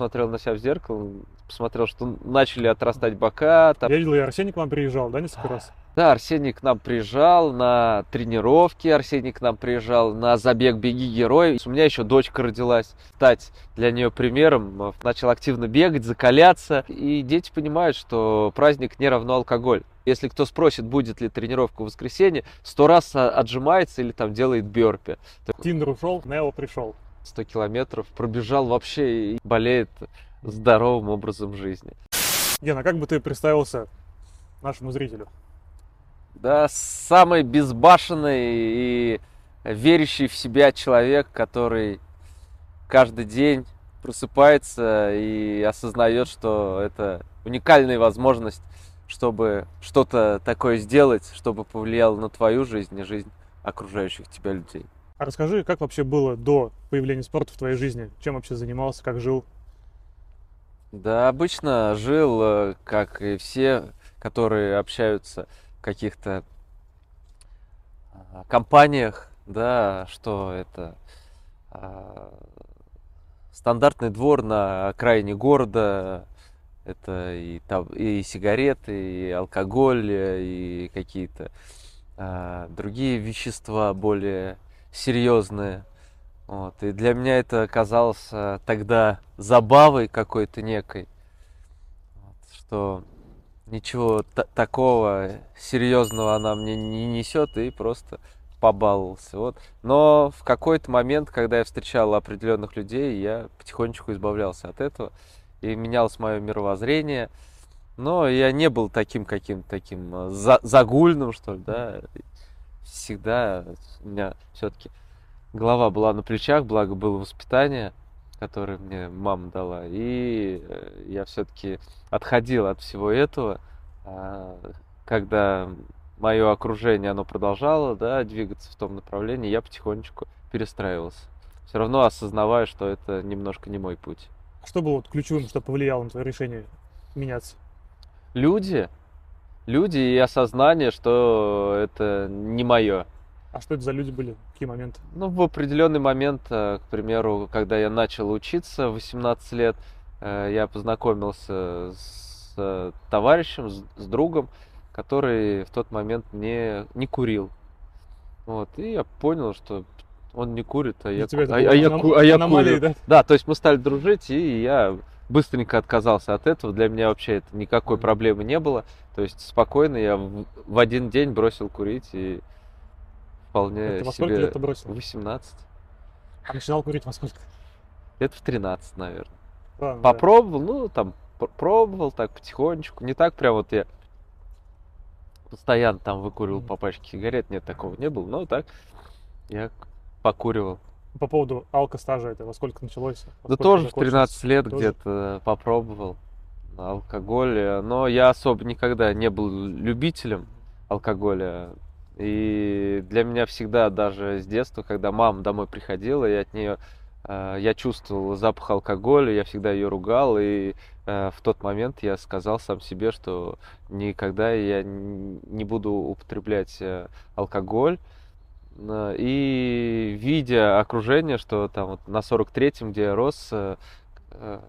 посмотрел на себя в зеркало, посмотрел, что начали отрастать бока. Там... Я видел, и Арсений к вам приезжал, да, несколько раз? Да, Арсений к нам приезжал на тренировки, Арсений к нам приезжал на забег «Беги, герой». У меня еще дочка родилась, стать для нее примером. Начал активно бегать, закаляться. И дети понимают, что праздник не равно алкоголь. Если кто спросит, будет ли тренировка в воскресенье, сто раз отжимается или там делает бёрпи. Тиндер ушел, Нео пришел. 100 километров пробежал вообще и болеет здоровым образом жизни. Гена, как бы ты представился нашему зрителю? Да, самый безбашенный и верящий в себя человек, который каждый день просыпается и осознает, что это уникальная возможность, чтобы что-то такое сделать, чтобы повлияло на твою жизнь и жизнь окружающих тебя людей. А расскажи, как вообще было до появления спорта в твоей жизни? Чем вообще занимался, как жил? Да, обычно жил, э, как и все, которые общаются в каких-то а, компаниях, да, что это а, стандартный двор на окраине города, это и, там, и сигареты, и алкоголь, и какие-то а, другие вещества более серьезные. Вот. И для меня это казалось э, тогда забавой какой-то некой, что ничего такого серьезного она мне не несет и просто побаловался. Вот. Но в какой-то момент, когда я встречал определенных людей, я потихонечку избавлялся от этого и менялось мое мировоззрение. Но я не был таким каким-то таким э, за загульным, что ли, да всегда у меня все-таки голова была на плечах, благо было воспитание, которое мне мама дала. И э, я все-таки отходил от всего этого, а, когда мое окружение, оно продолжало да, двигаться в том направлении, я потихонечку перестраивался. Все равно осознавая, что это немножко не мой путь. А что было ключевым, что повлияло на твое решение меняться? Люди, люди и осознание, что это не мое. А что это за люди были? Какие моменты? Ну, в определенный момент, э, к примеру, когда я начал учиться в 18 лет, э, я познакомился с э, товарищем, с другом, который в тот момент не, не курил. Вот, и я понял, что он не курит, а я, а, а, я, а я курю. Да? да, то есть мы стали дружить, и я быстренько отказался от этого. Для меня вообще это никакой проблемы не было. То есть спокойно я в, в один день бросил курить и вполне это во сколько лет ты бросил? 18. А начинал курить во сколько? Это в 13, наверное. Ладно, Попробовал, да. ну, там, пробовал так потихонечку. Не так прям вот я постоянно там выкуривал по пачке сигарет. Нет, такого не было. Но так я покуривал. По поводу алкостажа это во сколько началось? Во да тоже в 13 лет где-то попробовал алкоголь. Но я особо никогда не был любителем алкоголя. И для меня всегда, даже с детства, когда мама домой приходила, я от нее э, я чувствовал запах алкоголя, я всегда ее ругал, и э, в тот момент я сказал сам себе, что никогда я не буду употреблять э, алкоголь, и видя окружение, что там вот на 43-м, где я рос, э, э,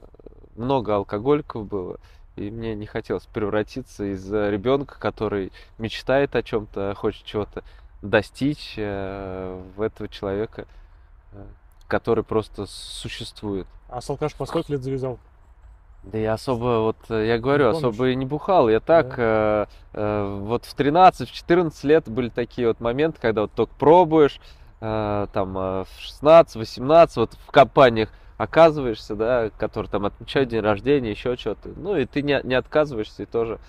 много алкоголиков было, и мне не хотелось превратиться из ребенка, который мечтает о чем-то, хочет чего-то достичь, э, в этого человека, который просто существует. А с алкаш по сколько лет завязал? Да я особо, вот э, я говорю, не особо и не бухал. Я так, да. э, э, вот в 13-14 лет были такие вот моменты, когда вот только пробуешь, э, там э, в 16-18, вот в компаниях оказываешься, да, которые там отмечают день рождения, еще что-то. Ну и ты не, не отказываешься и тоже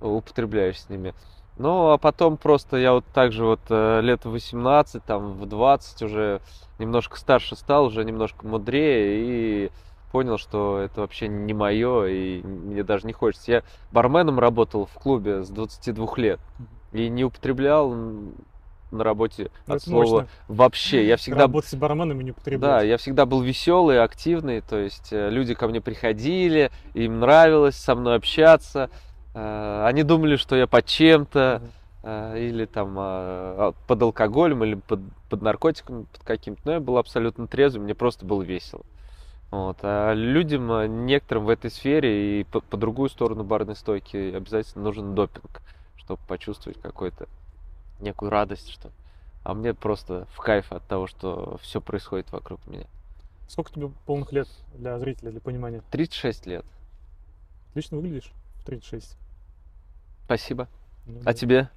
употребляешь с ними. Ну, а потом просто я вот так же вот э, лет в 18, там в 20 уже немножко старше стал, уже немножко мудрее и понял, что это вообще не мое, и мне даже не хочется. Я барменом работал в клубе с 22 лет и не употреблял на работе ну, от слова мощно. вообще. Я всегда работать с барменами не употреблять. Да, я всегда был веселый, активный, то есть э, люди ко мне приходили, им нравилось со мной общаться, э, они думали, что я под чем-то э, или там а, под алкоголем или под, под наркотиками, под каким-то, но я был абсолютно трезвый, мне просто было весело. Вот. А людям, э, некоторым в этой сфере и по, по другую сторону барной стойки обязательно нужен допинг, чтобы почувствовать какой-то некую радость, что а мне просто в кайф от того, что все происходит вокруг меня. Сколько тебе полных лет для зрителя, для понимания? 36 лет. Отлично выглядишь в 36. Спасибо. Ну, А да. тебе?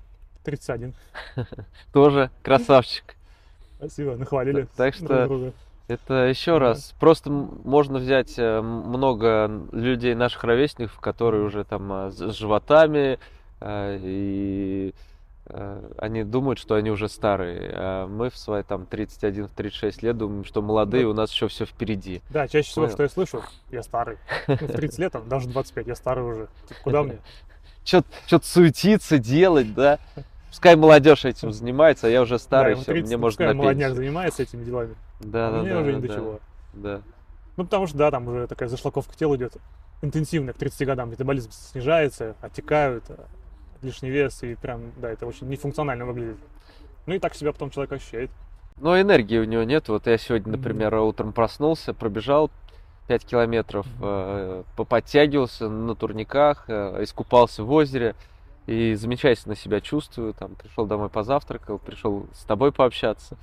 31. Тоже красавчик. Спасибо, нахвалили. Так что-. Это еще Да. раз. Просто можно взять э, много людей, наших ровесников, которые уже там э, с животами, э, и э, они думают, что они уже старые. А мы в свои там 31-36 лет думаем, что молодые, у нас еще все впереди. Да, чаще всего, Понял. что я слышу, я старый. Ну, в 30 лет, там, даже 25, я старый уже. Типа, куда мне? Что-то суетиться, делать, да? Пускай молодежь этим занимается, а я уже старый, Да, все, 30, мне можно пускай на молодняк занимается этими делами. Да, а да, мне да, уже да, ни до да, чего. да. Ну, потому что, да, там уже такая зашлаковка тела идет интенсивная к 30 годам. Метаболизм снижается, оттекают, а, лишний вес, и прям, да, это очень нефункционально выглядит. Ну и так себя потом человек ощущает. Но энергии у него нет. Вот я сегодня, например, утром проснулся, пробежал 5 километров, Мгм. э, поподтягивался на турниках, э, искупался в озере и замечательно себя чувствую. Там пришел домой позавтракал, пришел с тобой пообщаться.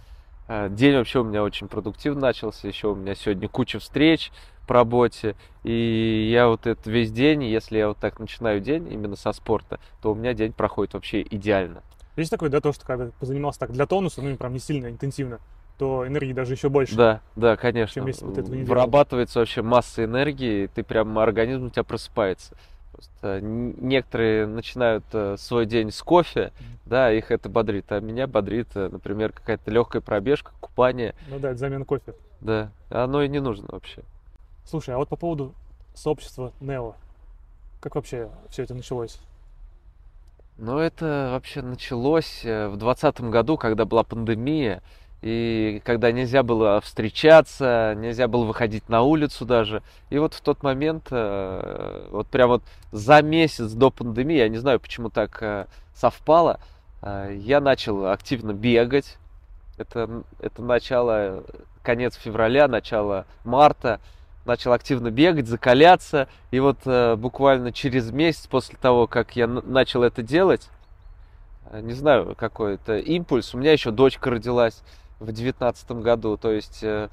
Э, День вообще у меня очень продуктивно начался. Еще у меня сегодня куча встреч по работе. И я вот этот весь день, если я вот так начинаю день именно со спорта, то у меня день проходит вообще идеально. Есть такое, да, то, что когда позанимался так для тонуса, ну и прям не сильно интенсивно, то энергии даже еще больше. Да, да, конечно. чем если вот этого не делал. Вырабатывается вообще масса энергии, ты прям организм у тебя просыпается. Просто некоторые начинают э, свой день с кофе, да, их это бодрит, а меня бодрит, э, например, какая-то легкая пробежка, купание, Ну да, это замена кофе. да, оно и не нужно вообще. Слушай, а вот по поводу сообщества Нео, как вообще все это началось? Но это вообще началось э, в двадцатом году, когда была пандемия, и когда нельзя было встречаться, нельзя было выходить на улицу даже. И вот в тот момент, э, вот прям вот за месяц до пандемии, я не знаю, почему так э, совпало, э, я начал активно бегать. Это, это начало, конец февраля, начало марта. Начал активно бегать, закаляться. И вот буквально через месяц после того, как я начал это делать, не знаю, какой это импульс, у меня еще дочка родилась в девятнадцатом году, то есть э,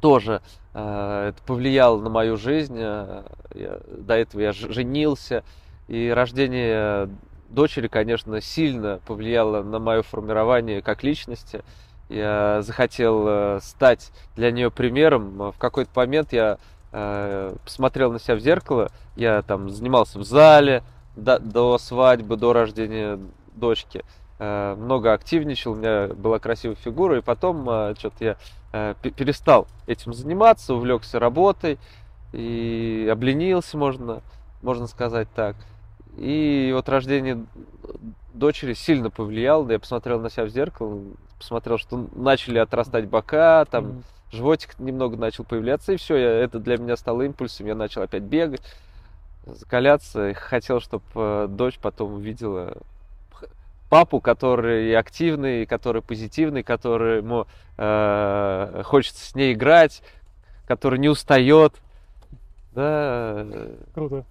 тоже э, это повлияло на мою жизнь. э, я- до этого я женился, и рождение дочери, конечно, сильно повлияло на мое формирование как личности. Я захотел стать для нее примером. В какой-то момент я посмотрел на себя в зеркало. Я там занимался в зале до, до свадьбы, до рождения дочки. Э, много активничал, у меня была красивая фигура. И потом что-то я э, пе- перестал этим заниматься, увлекся работой и обленился, можно, можно сказать так. И вот рождение дочери сильно повлияло. Я посмотрел на себя в зеркало, посмотрел, что начали отрастать бока, там Мгм. животик немного начал появляться, и все, это для меня стало импульсом, я начал опять бегать, закаляться, и хотел, чтобы дочь потом увидела папу, который активный, который позитивный, которому э, хочется с ней играть, который не устает, да, Круто.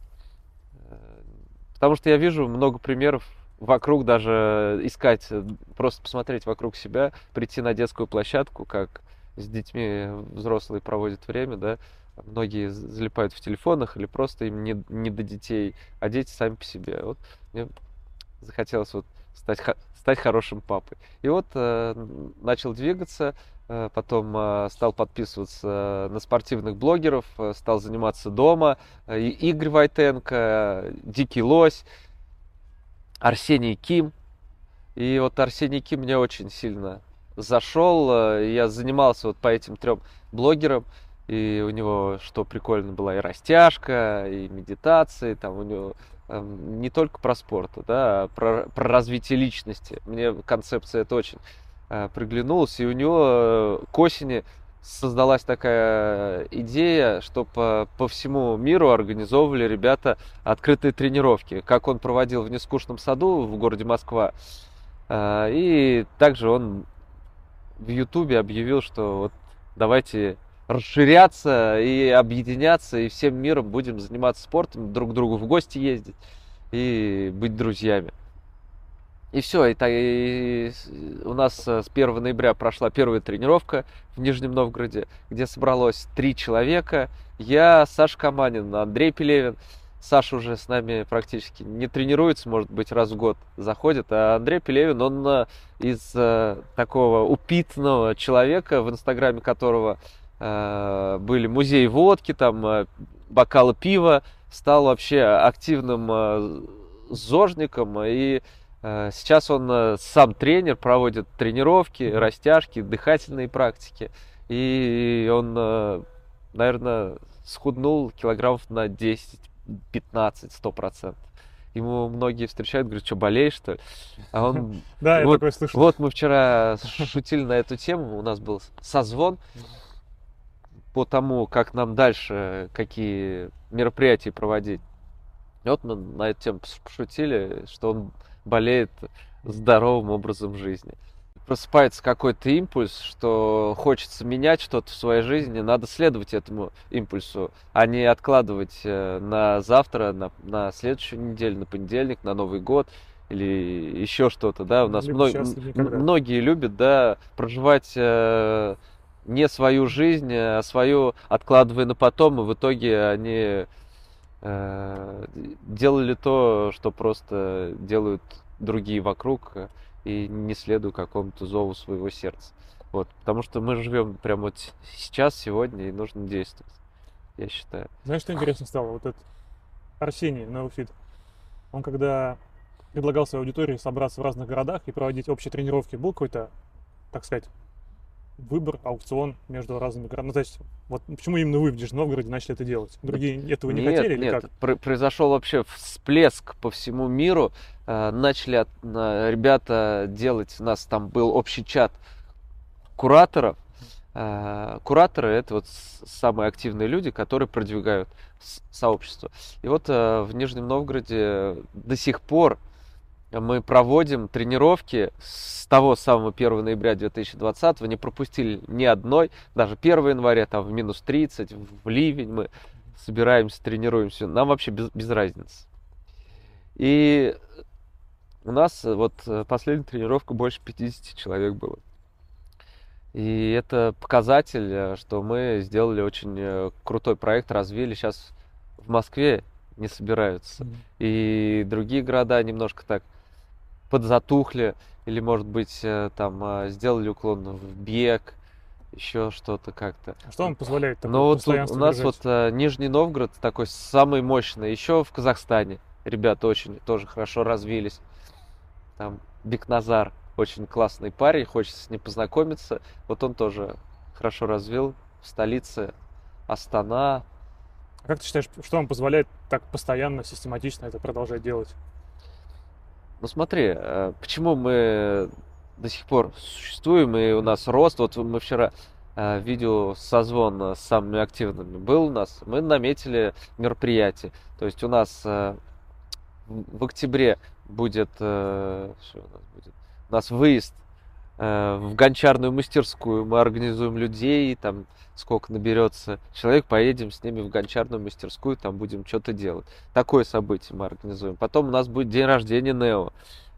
Потому что я вижу много примеров вокруг, даже искать, просто посмотреть вокруг себя, прийти на детскую площадку, как с детьми взрослые проводят время, да, многие залипают в телефонах или просто им не, не до детей, а дети сами по себе. Вот мне захотелось вот стать, стать хорошим папой. И вот э, начал двигаться, э, потом э, стал подписываться на спортивных блогеров, э, стал заниматься дома. Э, Игорь Войтенко, э, Дикий Лось, Арсений Ким. И вот Арсений Ким мне очень сильно зашел. э, Я занимался вот по этим трем блогерам. И у него, что прикольно, была и растяжка, и медитации, там у него не только про спорт, да, а про, про развитие личности. Мне концепция это очень э, приглянулась. И у него э, к осени создалась такая идея, что по, по всему миру организовывали ребята открытые тренировки, как он проводил в Нескучном саду в городе Москва. А, И также он в Ютубе объявил, что вот давайте расширяться и объединяться, и всем миром будем заниматься спортом, друг к другу в гости ездить и быть друзьями. И все, и, и у нас э, с 1 ноября прошла первая тренировка в Нижнем Новгороде, где собралось три человека. Я, Саша Каманин, Андрей Пелевин. Саша уже с нами практически не тренируется, может быть, раз в год заходит. А Андрей Пелевин, он э, из э, такого упитанного человека, в инстаграме которого были музей водки, там э, бокалы пива, стал вообще активным э, зожником и Э, сейчас он э, сам тренер, проводит тренировки, растяжки, дыхательные практики. И он, э, наверное, схуднул килограммов на 10, 15, 100 процентов. Ему многие встречают, говорят, что болеешь, что ли? А он... Да, я такое слышал. Вот мы вчера шутили на эту тему, у нас был созвон по тому, как нам дальше, какие мероприятия проводить. И вот мы на эту тему пошутили, что он болеет здоровым образом жизни. Просыпается какой-то импульс, что хочется менять что-то в своей жизни, надо следовать этому импульсу, а не откладывать э, на завтра, на, на следующую неделю, на понедельник, на Новый год или еще что-то, да, у нас мно... многие любят, да, проживать э, не свою жизнь, а свою откладывая на потом, и в итоге они Э, делали то, что просто делают другие вокруг, и не следуя какому-то зову своего сердца. Вот, потому что мы живем прямо вот сейчас, сегодня, и нужно действовать, я считаю. Знаешь, что интересно стало? Вот этот Арсений Неофит, он когда предлагал своей аудитории собраться в разных городах и проводить общие тренировки, был какой-то, так сказать, выбор, аукцион между разными городами. Ну, то есть, вот почему именно вы в Нижнем Новгороде начали это делать? Другие этого не нет, хотели нет, или как? Пр- произошел вообще всплеск по всему миру. Э, начали от, ребята делать, у нас там был общий чат кураторов. Э, кураторы это вот самые активные люди, которые продвигают сообщество. И вот э, в Нижнем Новгороде до сих пор мы проводим тренировки с того самого 1 ноября 2020, не пропустили ни одной, даже 1 января, там в минус 30, в ливень мы собираемся, тренируемся, нам вообще без, без разницы. И у нас вот последняя тренировка больше 50 человек было. И это показатель, что мы сделали очень э, крутой проект, развили. Сейчас в Москве не собираются. Mm-hmm. И другие города немножко так подзатухли, или, может быть, э, там а, сделали уклон в бег, еще что-то как-то. А что вам позволяет такое Ну вот у нас вот а, Нижний Новгород такой самый мощный. Еще в Казахстане ребята очень тоже хорошо развились. Там Бекназар очень классный парень, хочется с ним познакомиться. Вот он тоже хорошо развил в столице Астана. А как ты считаешь, что вам позволяет так постоянно, систематично это продолжать делать? Ну смотри, э, почему мы до сих пор существуем, и у нас рост. Вот мы вчера э, видео созвон с самыми активными был у нас. Мы наметили мероприятие. То есть у нас э, в октябре будет, у нас будет? У нас выезд в гончарную мастерскую. Мы организуем людей, там сколько наберется человек, поедем с ними в гончарную мастерскую, там будем что-то делать. Такое событие мы организуем. Потом у нас будет день рождения Нео.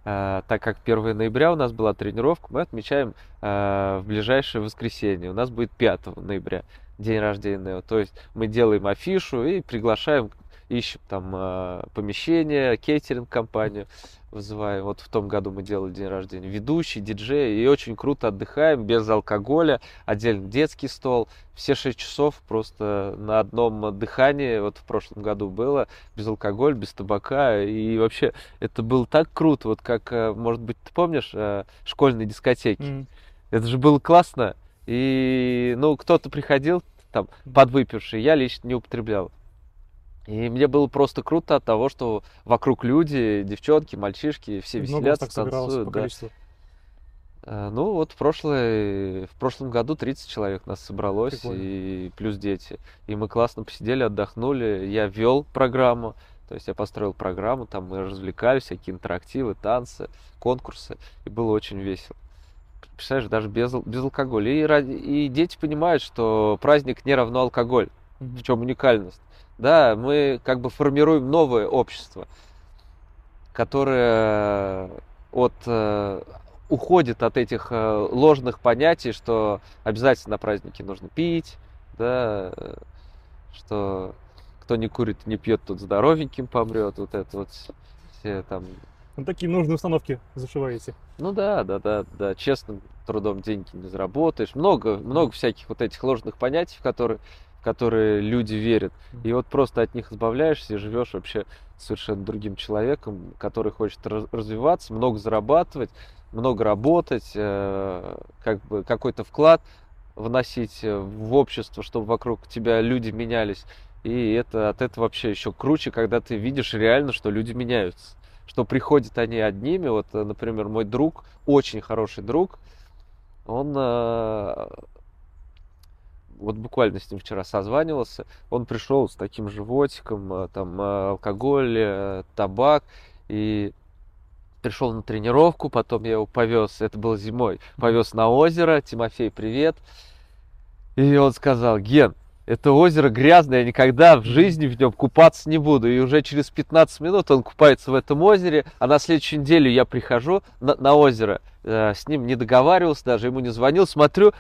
Uh, так как 1 ноября у нас была тренировка, мы отмечаем uh, в ближайшее воскресенье. У нас будет 5 ноября день рождения Нео. То есть мы делаем афишу и приглашаем ищем там э, помещение, кейтеринг-компанию вызываем. Вот в том году мы делали день рождения. Ведущий, диджей, и очень круто отдыхаем, без алкоголя, отдельно детский стол. Все 6 часов просто на одном дыхании, вот в прошлом году было, без алкоголя, без табака. И вообще это было так круто, вот как, э, может быть, ты помнишь, э, школьные дискотеки. Mm. Это же было классно. И, ну, кто-то приходил там подвыпивший, я лично не употреблял. И мне было просто круто от того, что вокруг люди, девчонки, мальчишки, все веселятся, танцуют. Да. Э, ну вот в, прошлое, в прошлом году 30 человек нас собралось, Прикольно. и плюс дети. И мы классно посидели, отдохнули. Я вел программу, то есть я построил программу, там мы развлекались, всякие интерактивы, танцы, конкурсы. И было очень весело. представляешь, даже без, без алкоголя. И, и дети понимают, что праздник не равно алкоголь. В чем уникальность? Да, мы как бы формируем новое общество, которое от, э, уходит от этих э, ложных понятий, что обязательно на празднике нужно пить, да, э, что кто не курит, не пьет, тот здоровеньким помрет, вот это вот все там Ну, такие нужные установки зашиваете. ну да, да, да, да, честным трудом деньги не заработаешь. Много, много всяких вот этих ложных понятий, в которые, которые люди верят. И вот просто от них избавляешься и живешь вообще совершенно другим человеком, который хочет раз- развиваться, много зарабатывать, много работать, э, как бы какой-то вклад вносить э, в общество, чтобы вокруг тебя люди менялись. И это от этого вообще еще круче, когда ты видишь реально, что люди меняются что приходят они одними. Вот, э, например, мой друг, очень хороший друг, он вот буквально с ним вчера созванивался, он пришел с таким животиком, э, там э, алкоголь, э, табак, и пришел на тренировку, потом я его повез, это было зимой, повез на озеро, Тимофей, привет. И он сказал, Ген, это озеро грязное, я никогда в жизни в нем купаться не буду. И уже через 15 минут он купается в этом озере, а на следующую неделю я прихожу на, на озеро, э, с ним не договаривался, даже ему не звонил, смотрю,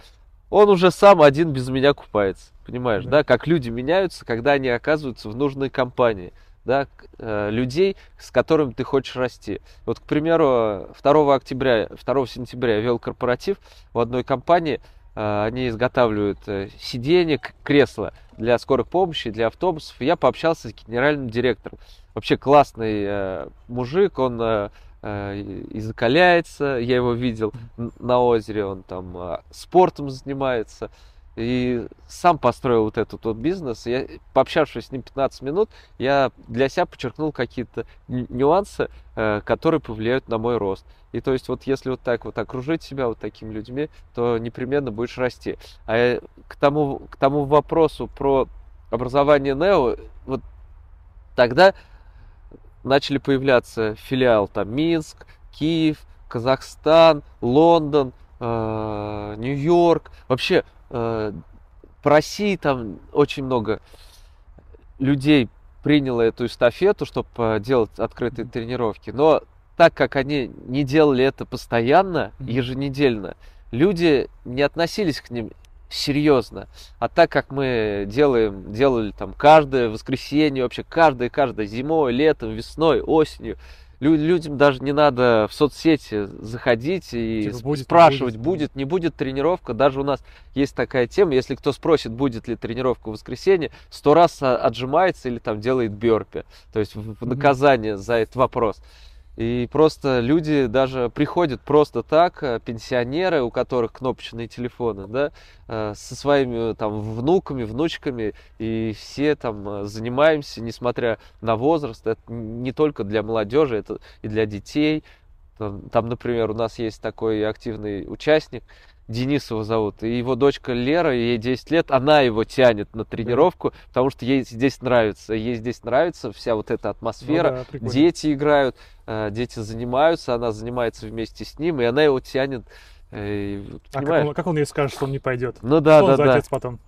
он уже сам один без меня купается. Понимаешь, Да. да, как люди меняются, когда они оказываются в нужной компании. Да, э, людей, с которыми ты хочешь расти. Вот, к примеру, 2 октября, 2 сентября я вел корпоратив в одной компании, э, они изготавливают э, сиденья, к- кресла для скорых помощи, для автобусов. Я пообщался с генеральным директором. Вообще классный мужик, он и закаляется, я его видел на озере, он там э, спортом занимается. И сам построил вот этот вот бизнес. Я, пообщавшись с ним 15 минут, я для себя подчеркнул какие-то нюансы, э, которые повлияют на мой рост. И то есть вот если вот так вот окружить себя вот такими людьми, то непременно будешь расти. А э, к тому, к тому вопросу про образование НЕО, вот тогда начали появляться филиал там Минск, Киев, Казахстан, Лондон, э, Нью-Йорк. Вообще э, по России там очень много людей приняло эту эстафету, чтобы делать открытые тренировки. Но так как они не делали это постоянно, еженедельно, люди не относились к ним серьезно. А так как мы делаем, делали там каждое воскресенье, вообще каждое, каждое зимой, летом, весной, осенью, лю- людям даже не надо в соцсети заходить и Типа, будет, спрашивать, будет, будет, не будет тренировка. Даже у нас есть такая тема, если кто спросит, будет ли тренировка в воскресенье, сто раз а, отжимается или там делает бёрпи. То есть в наказание за этот вопрос. И просто люди даже приходят просто так, э, пенсионеры, у которых кнопочные телефоны, да, э, со своими там внуками, внучками, и все там э, занимаемся, несмотря на возраст, это не только для молодежи, это и для детей. Там, например, у нас есть такой активный участник, Денис его зовут, и его дочка Лера, ей 10 лет, она его тянет на тренировку, потому что ей здесь нравится, ей здесь нравится вся вот эта атмосфера, Ну да, прикольно. дети играют, э, дети занимаются, она занимается вместе с ним, и она его тянет, э, и А как понимаешь? он, как он ей скажет, что он не пойдет? Ну да, что он да, за да, отец потом?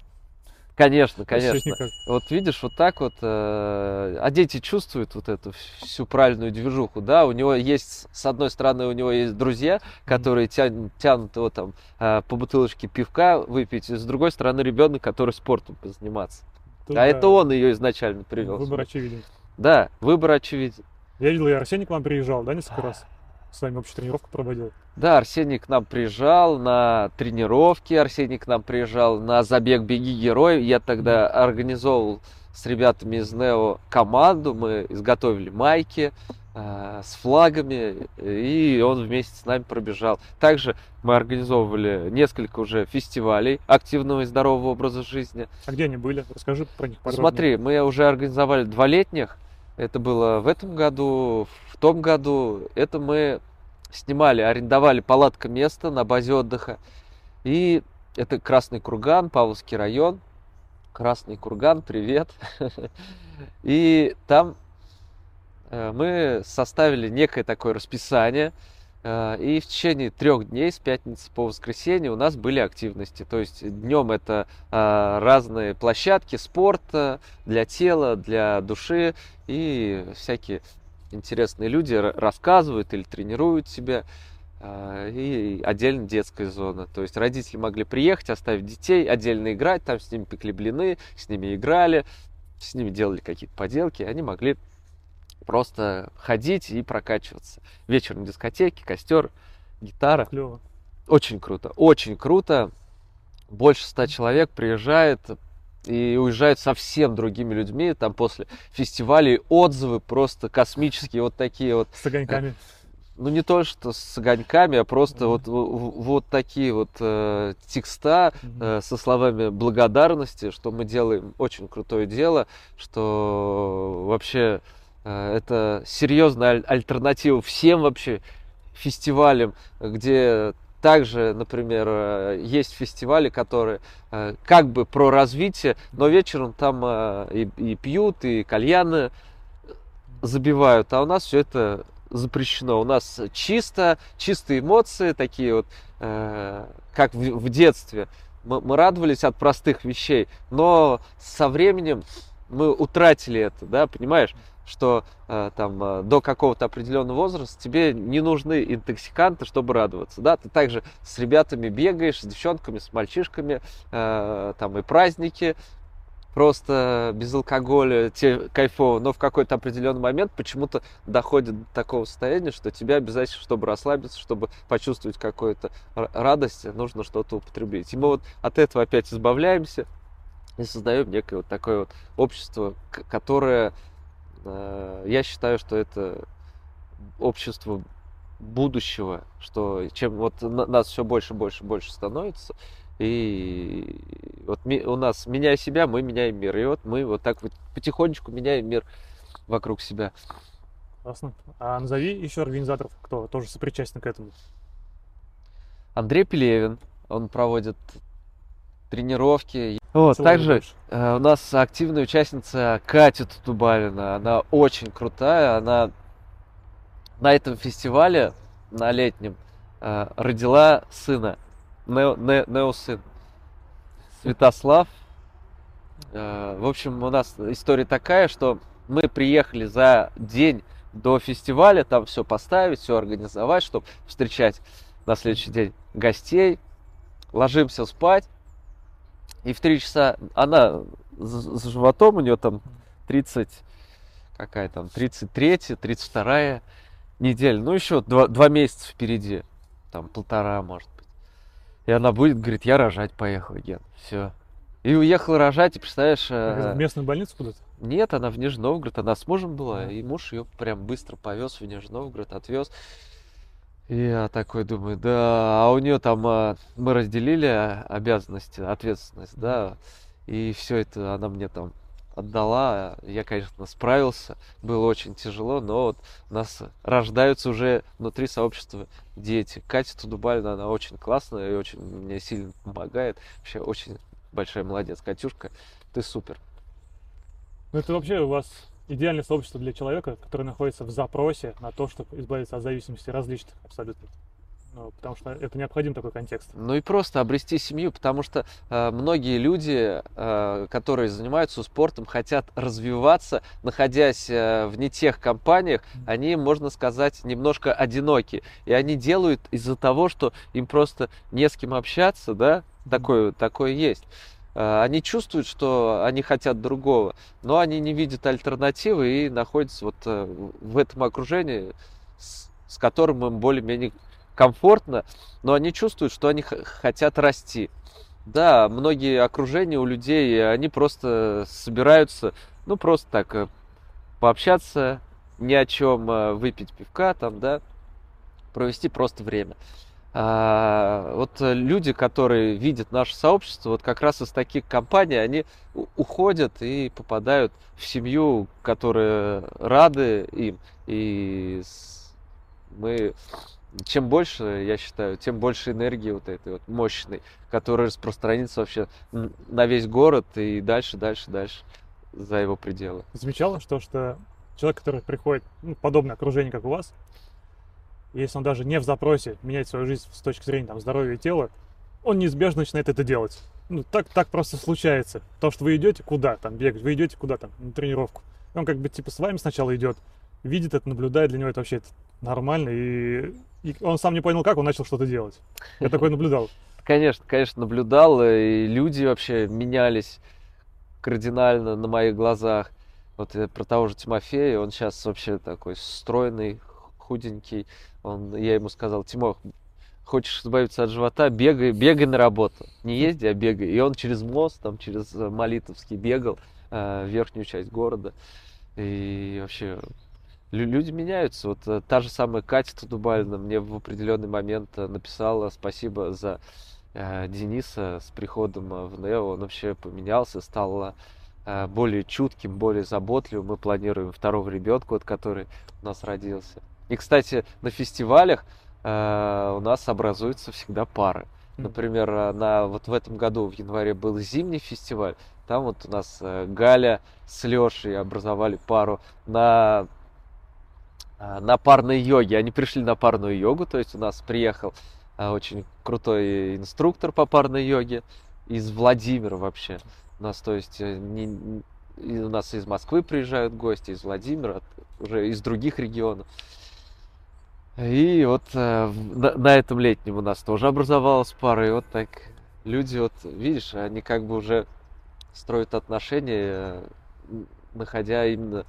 Конечно, конечно. Вот видишь, вот так вот, э, а дети чувствуют вот эту всю правильную движуху, да, у него есть, с одной стороны, у него есть друзья, которые тянут, тянут его там э, по бутылочке пивка выпить, и с другой стороны, ребенок, который спортом позаниматься. Тут, а да, это он ее изначально привел. Выбор очевиден. Да, выбор очевиден. Я видел, и Арсений к вам приезжал, да, несколько раз? С вами общую тренировку проводил. Да, Арсений к нам приезжал на тренировки, Арсений к нам приезжал на забег «Беги, герой». Я тогда организовывал с ребятами из НЕО команду, мы изготовили майки э, с флагами, и он вместе с нами пробежал. Также мы организовывали несколько уже фестивалей активного и здорового образа жизни. А где они были? Расскажи про них подробнее. Смотри, мы уже организовали два летних. Это было в этом году, в том году. Это мы снимали, арендовали палатка место на базе отдыха. И это Красный Курган, Павловский район. Красный Курган, привет. И там э, мы составили некое такое расписание. Э, и в течение трех дней с пятницы по воскресенье у нас были активности. То есть днем это э, разные площадки спорта для тела, для души и всякие интересные люди рассказывают или тренируют себя. Э, и отдельно детская зона. То есть родители могли приехать, оставить детей, отдельно играть, там с ними пекли блины, с ними играли, с ними делали какие-то поделки. Они могли просто ходить и прокачиваться. Вечер на дискотеке, костер, гитара. Клево. Очень круто, очень круто. Больше ста человек приезжает и уезжают совсем другими людьми. Там после фестивалей отзывы просто космические, вот такие вот. С огоньками. Ну не то, что с огоньками, а просто mm-hmm. вот, вот такие вот э, текста mm-hmm. э, со словами благодарности, что мы делаем очень крутое дело, что вообще Э, это серьезная альтернатива всем вообще фестивалям, где также, например, э, есть фестивали, которые э, как бы про развитие, но вечером там и, и пьют, и кальяны забивают, а у нас все это запрещено. У нас чисто, чистые эмоции, такие вот, как в, в детстве. Мы, мы радовались от простых вещей, но со временем мы утратили это, да, понимаешь? что э, там э, до какого-то определенного возраста тебе не нужны интоксиканты, чтобы радоваться, да, ты также с ребятами бегаешь, с девчонками, с мальчишками, э, там и праздники, просто без алкоголя, тебе кайфово, но в какой-то определенный момент почему-то доходит до такого состояния, что тебе обязательно, чтобы расслабиться, чтобы почувствовать какую-то радость, нужно что-то употребить. И мы вот от этого опять избавляемся и создаем некое вот такое вот общество, которое Э, я считаю, что это общество будущего, что чем вот нас все больше, больше, больше становится, и вот у нас меняя себя, мы меняем мир, и вот мы вот так вот потихонечку меняем мир вокруг себя. Классно. А назови еще организаторов, кто тоже сопричастен к этому. Андрей Пелевин, он проводит тренировки. Вот, также э, у нас активная участница Катя Тутубалина. Она очень крутая. Она на этом фестивале, на летнем, э, родила сына. Нео, не, Нео сын. Святослав. Э, в общем, у нас история такая, что мы приехали за день до фестиваля, там все поставить, все организовать, чтобы встречать на следующий день гостей. Ложимся спать. И в 3 часа она с животом, у нее там 30, какая там, 33, 32 неделя. Ну, еще два, два месяца впереди. Там полтора, может быть. И она будет, говорит, я рожать поехала, Ген. Все. И уехала рожать, и представляешь... В местную больницу куда-то? Нет, она в Нижний Новгород, она с мужем была, и муж ее прям быстро повез в Нижний Новгород, отвез. Я такой думаю, да, а у нее там а, мы разделили обязанности, ответственность, да, и все это она мне там отдала. Я, конечно, справился, было очень тяжело, но вот у нас рождаются уже внутри сообщества дети. Катя Тудубальна, она очень классная и очень мне сильно помогает. Вообще очень большая молодец. Катюшка, ты супер. Ну это вообще у вас идеальное сообщество для человека, который находится в запросе на то, чтобы избавиться от зависимости различных абсолютно. Ну, потому что это необходим такой контекст. Ну и просто обрести семью, потому что э, многие люди, э, которые занимаются спортом, хотят развиваться, находясь э, в не тех компаниях, mm-hmm. они, можно сказать, немножко одиноки. И они делают из-за того, что им просто не с кем общаться, да, mm-hmm. такое, такое есть. Э, они чувствуют, что они хотят другого, но они не видят альтернативы и находятся вот э, в этом окружении, с которым им более-менее комфортно, но они чувствуют, что они хотят расти. Да, многие окружения у людей, они просто собираются, ну, просто так э, пообщаться, ни о чем, выпить пивка там, да, провести просто время. А, вот люди, которые видят наше сообщество, вот как раз из таких компаний, они уходят и попадают в семью, которые рады им. И мы, чем больше, я считаю, тем больше энергии вот этой вот мощной, которая распространится вообще на весь город и дальше, дальше, дальше за его пределы. Замечала, что, что человек, который приходит ну, подобное окружение, как у вас, если он даже не в запросе менять свою жизнь с точки зрения там, здоровья и тела, он неизбежно начинает это делать. Ну, так, так просто случается. То, что вы идете куда там бегать, вы идете куда там, на тренировку. Он как бы типа с вами сначала идет, видит это, наблюдает, для него это вообще нормально, и, и он сам не понял, как он начал что-то делать. Я такой наблюдал. Конечно, конечно, наблюдал, и люди вообще менялись кардинально на моих глазах. Вот про того же Тимофея, он сейчас вообще такой стройный, худенький. Он, я ему сказал, Тимох, хочешь избавиться от живота, бегай, бегай на работу. Не езди, а бегай. И он через мост, там, через э, Молитовский бегал э, верхнюю часть города. И вообще люди меняются. Вот э, та же самая Катя Тудубальна мне в определенный момент э, написала спасибо за э, Дениса с приходом в Нео. Он вообще поменялся, стал э, более чутким, более заботливым. Мы планируем второго ребенка, вот, который у нас родился. И, кстати, на фестивалях э, у нас образуются всегда пары. Например, э, на, вот в этом году в январе был зимний фестиваль. Там вот у нас э, Галя с Лешей образовали пару. На, э, на парной йоге. Они пришли на парную йогу, то есть у нас приехал очень крутой инструктор по парной йоге из Владимира вообще. У нас, то есть, не, у нас из Москвы приезжают гости, из Владимира, уже из других регионов. И вот э, на, на этом летнем у нас тоже образовалась пара, и вот так люди, вот видишь, они как бы уже строят отношения, находя именно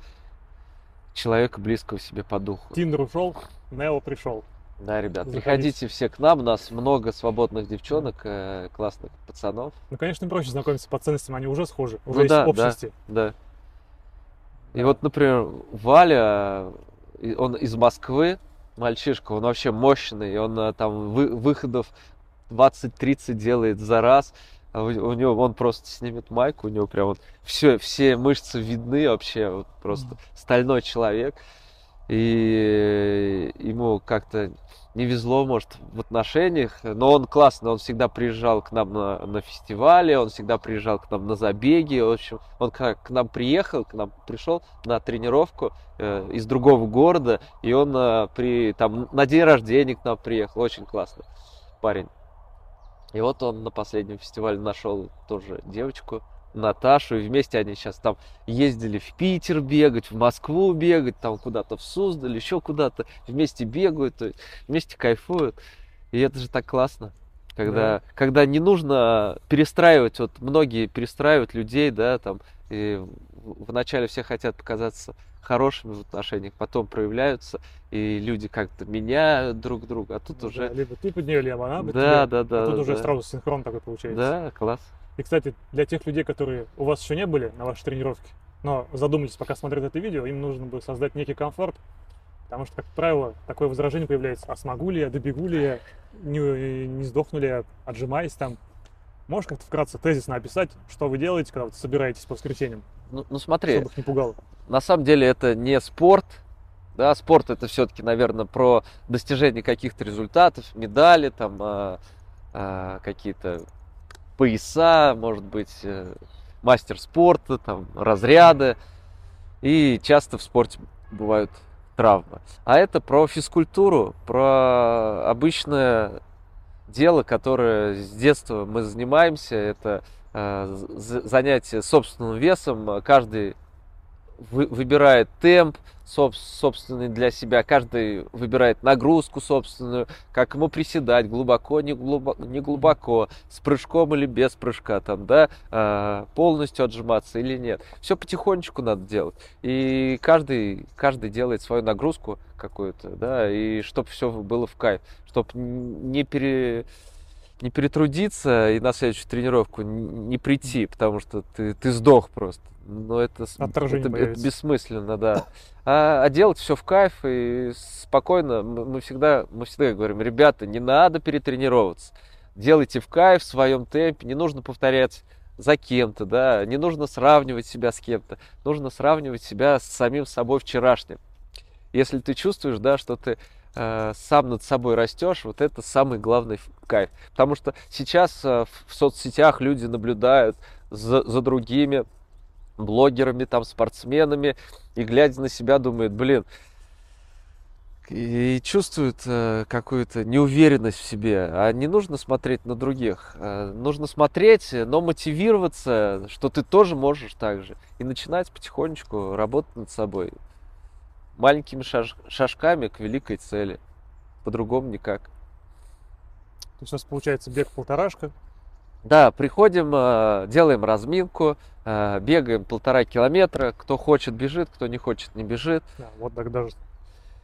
человека близкого себе по духу. Тиндер ушел, Нео пришел. Да, ребят, Заходите. приходите все к нам, у нас много свободных девчонок, э, классных пацанов. Ну, конечно, проще знакомиться по ценностям, они уже схожи, уже ну, есть да, общности. Да, да. И да. вот, например, Валя, он из Москвы, мальчишка, он вообще мощный, он э, там вы, выходов 20-30 делает за раз. А у, у него он просто снимет майку, у него прям вот все, все мышцы видны вообще, вот просто стальной человек. И ему как-то не везло, может, в отношениях, но он классный, он всегда приезжал к нам на, на фестивале, он всегда приезжал к нам на забеги, в общем, он как к нам приехал, к нам пришел на тренировку э, из другого города, и он э, при, там, на день рождения к нам приехал, очень классный парень. И вот он на последнем фестивале нашел тоже девочку, Наташу, и вместе они сейчас там ездили в Питер бегать, в Москву бегать, там куда-то в Суздаль, еще куда-то, вместе бегают, вместе кайфуют. И это же так классно. Когда, да. когда не нужно перестраивать, вот многие перестраивают людей, да, там, и вначале все хотят показаться хорошими в отношениях, потом проявляются, и люди как-то меняют друг друга, а тут ну, уже... Да, либо ты под нее, либо она под да, тебя, да, да, а тут да, уже да. сразу синхрон такой получается. Да, класс. И, кстати, для тех людей, которые у вас еще не были на вашей тренировке, но задумались, пока смотрят это видео, им нужно будет создать некий комфорт, потому что, как правило, такое возражение появляется, а смогу ли я, добегу ли я, не, не сдохну ли я, отжимаясь там. Можешь как-то вкратце тезисно описать, что вы делаете, когда вы собираетесь по воскресеньям? Ну, ну смотри, чтобы их не пугало. на самом деле это не спорт, да, спорт это все-таки, наверное, про достижение каких-то результатов, медали, там, а, а, какие-то пояса, может быть, э, мастер спорта, там, разряды. И часто в спорте бывают травмы. А это про физкультуру, про обычное дело, которое с детства мы занимаемся. Это э, занятие собственным весом. Каждый вы, выбирает темп соб, собственный для себя, каждый выбирает нагрузку собственную, как ему приседать, глубоко, не глубоко, не глубоко с прыжком или без прыжка, там, да, э, полностью отжиматься или нет. Все потихонечку надо делать. И каждый, каждый делает свою нагрузку какую-то, да, и чтобы все было в кайф, чтобы не пере не перетрудиться и на следующую тренировку не прийти, потому что ты, ты сдох просто. Но это, это, это бессмысленно, да. А, а делать все в кайф и спокойно. Мы всегда, мы всегда говорим, ребята, не надо перетренироваться. Делайте в кайф, в своем темпе. Не нужно повторять за кем-то, да. Не нужно сравнивать себя с кем-то. Нужно сравнивать себя с самим собой вчерашним. Если ты чувствуешь, да, что ты э, сам над собой растешь, вот это самый главный кайф. Потому что сейчас э, в соцсетях люди наблюдают за, за другими блогерами, там, спортсменами, и глядя на себя, думают, блин, и чувствуют э, какую-то неуверенность в себе. А не нужно смотреть на других. Нужно смотреть, но мотивироваться, что ты тоже можешь так же. И начинать потихонечку работать над собой. Маленькими шаж шажками к великой цели. По-другому никак. То есть у нас получается бег полторашка. Да, приходим, э, делаем разминку, э, бегаем полтора километра. Кто хочет, бежит, кто не хочет, не бежит. Да, вот так даже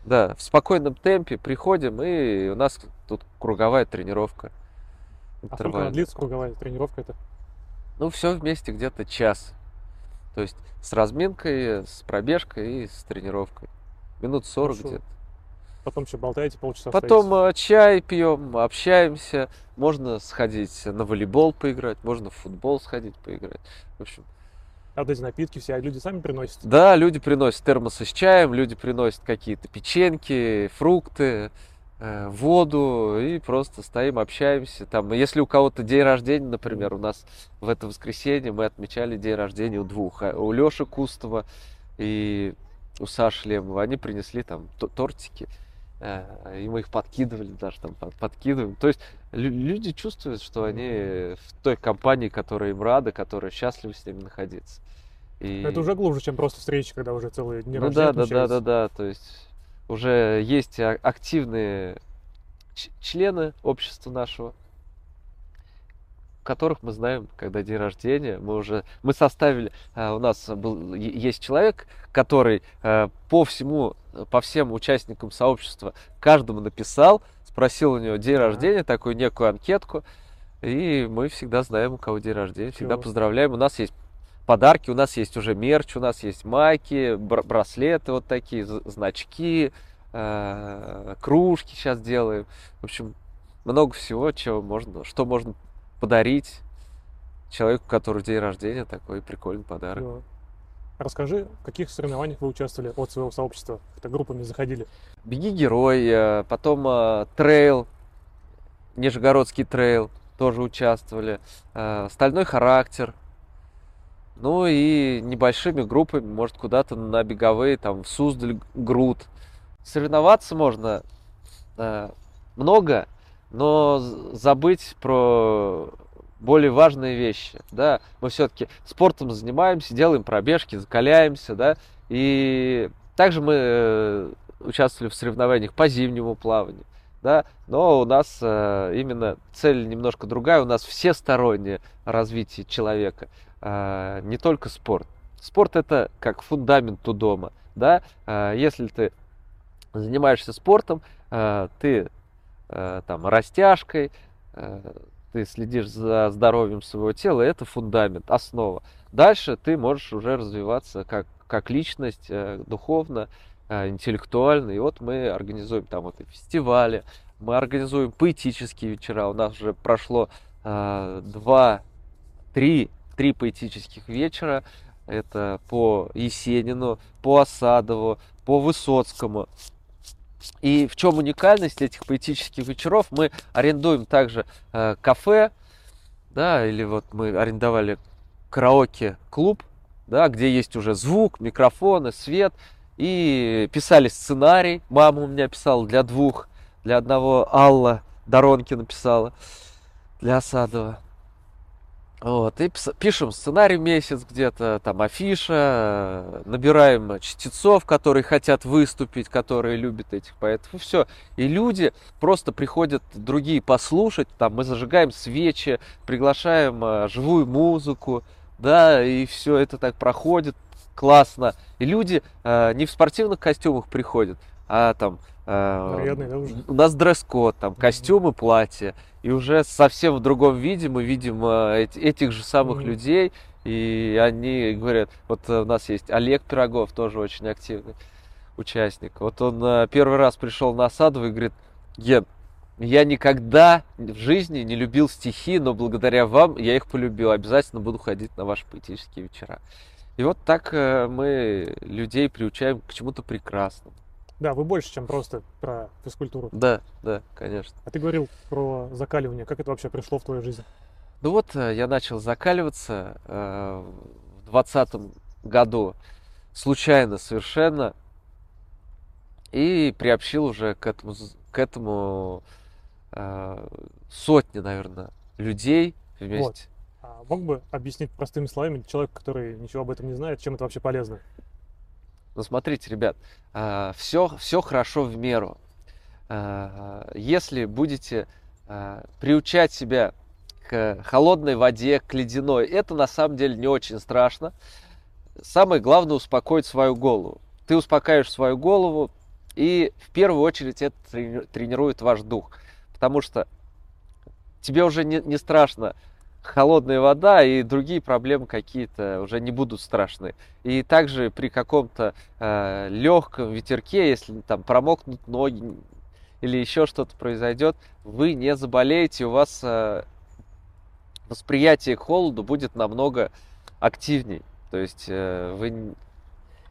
да, в спокойном темпе приходим, и у нас тут круговая тренировка. А сколько она длится, круговая тренировка это? Ну, все вместе где-то час. То есть с разминкой, с пробежкой и с тренировкой. Минут 40 Хорошо. где-то. Потом что, болтаете полчаса? Потом стоите? Э, чай пьем, общаемся. Можно сходить на волейбол поиграть, можно в футбол сходить поиграть. В общем, а вот эти напитки все люди сами приносят? Да, люди приносят термосы с чаем, люди приносят какие-то печеньки, фрукты, э, воду и просто стоим, общаемся. Там, если у кого-то день рождения, например, у нас в это воскресенье мы отмечали день рождения у двух. А у Леши Кустова и у Саши Лемова. Они принесли там тортики. Э, и мы их подкидывали даже там подкидываем. То есть люди чувствуют, что они в той компании, которая им рада, которая счастлива с ними находиться. И... Это уже глубже, чем просто встречи, когда уже целые дни ну, да, да, да, да, да, то есть уже есть активные члены общества нашего, которых мы знаем, когда день рождения, мы уже, мы составили, а, у нас был, есть человек, который а, по всему, по всем участникам сообщества каждому написал, спросил у него день рождения, такую некую анкетку, и мы всегда знаем, у кого день рождения, всегда поздравляем. У нас есть подарки. У нас есть уже мерч, у нас есть майки, браслеты вот такие, значки, э, кружки сейчас делаем. В общем, много всего, чего можно, что можно подарить человеку, который день рождения, такой прикольный подарок. Да. Расскажи, в каких соревнованиях вы участвовали от своего сообщества? Это группами заходили? Беги герой, э, потом э, трейл, Нижегородский трейл, тоже участвовали. Стальной характер, ну и небольшими группами, может, куда-то на беговые, там, в Суздаль, Груд. Соревноваться можно э, много, но забыть про более важные вещи, да, мы все-таки спортом занимаемся, делаем пробежки, закаляемся, да, и также мы э, участвовали в соревнованиях по зимнему плаванию, да, но у нас э, именно цель немножко другая, у нас всестороннее развитие человека, а, не только спорт. Спорт это как фундамент у дома, да. Если ты занимаешься спортом, ты там растяжкой, ты следишь за здоровьем своего тела, это фундамент, основа. Дальше ты можешь уже развиваться как, как личность, э, духовно, интеллектуально. И вот мы организуем там вот и фестивали, мы организуем поэтические вечера. У нас уже прошло два, три три поэтических вечера. Это по Есенину, по Осадову, по Высоцкому. И в чем уникальность этих поэтических вечеров? Мы арендуем также э, кафе, да, или вот мы арендовали караоке-клуб, да, где есть уже звук, микрофоны, свет, и писали сценарий. Мама у меня писала для двух, для одного Алла Доронки написала, для Осадова. Вот, и пишем сценарий месяц где-то, там афиша, набираем чтецов, которые хотят выступить, которые любят этих поэтов, и все. И люди просто приходят другие послушать, там мы зажигаем свечи, приглашаем а, живую музыку, да, и все это так проходит классно. И люди а, не в спортивных костюмах приходят, а там Нарядный, да, уже? У нас дресс-код, там, костюмы, платья. И уже совсем в другом виде мы видим э, этих же самых mm-hmm. людей. И они говорят, вот у нас есть Олег Пирогов, тоже очень активный участник. Вот он э, первый раз пришел на Садово и говорит, Ген, я никогда в жизни не любил стихи, но благодаря вам я их полюбил. Обязательно буду ходить на ваши поэтические вечера. И вот так э, мы людей приучаем к чему-то прекрасному. Да, вы больше, чем просто про физкультуру. Да, да, конечно. А ты говорил про закаливание. Как это вообще пришло в твою жизнь? Ну вот, э, я начал закаливаться э, в двадцатом году. Случайно совершенно. И приобщил уже к этому, к этому э, сотни, наверное, людей вместе. Вот. А мог бы объяснить простыми словами человек, который ничего об этом не знает, чем это вообще полезно? Ну, смотрите, ребят, все, все хорошо в меру. Если будете приучать себя к холодной воде, к ледяной, это на самом деле не очень страшно. Самое главное успокоить свою голову. Ты успокаиваешь свою голову, и в первую очередь это тренирует ваш дух. Потому что тебе уже не, не страшно холодная вода и другие проблемы какие-то уже не будут страшны. И также при каком-то э, легком ветерке, если там промокнут ноги или еще что-то произойдет, вы не заболеете, у вас э, восприятие к холоду будет намного активней. То есть э, вы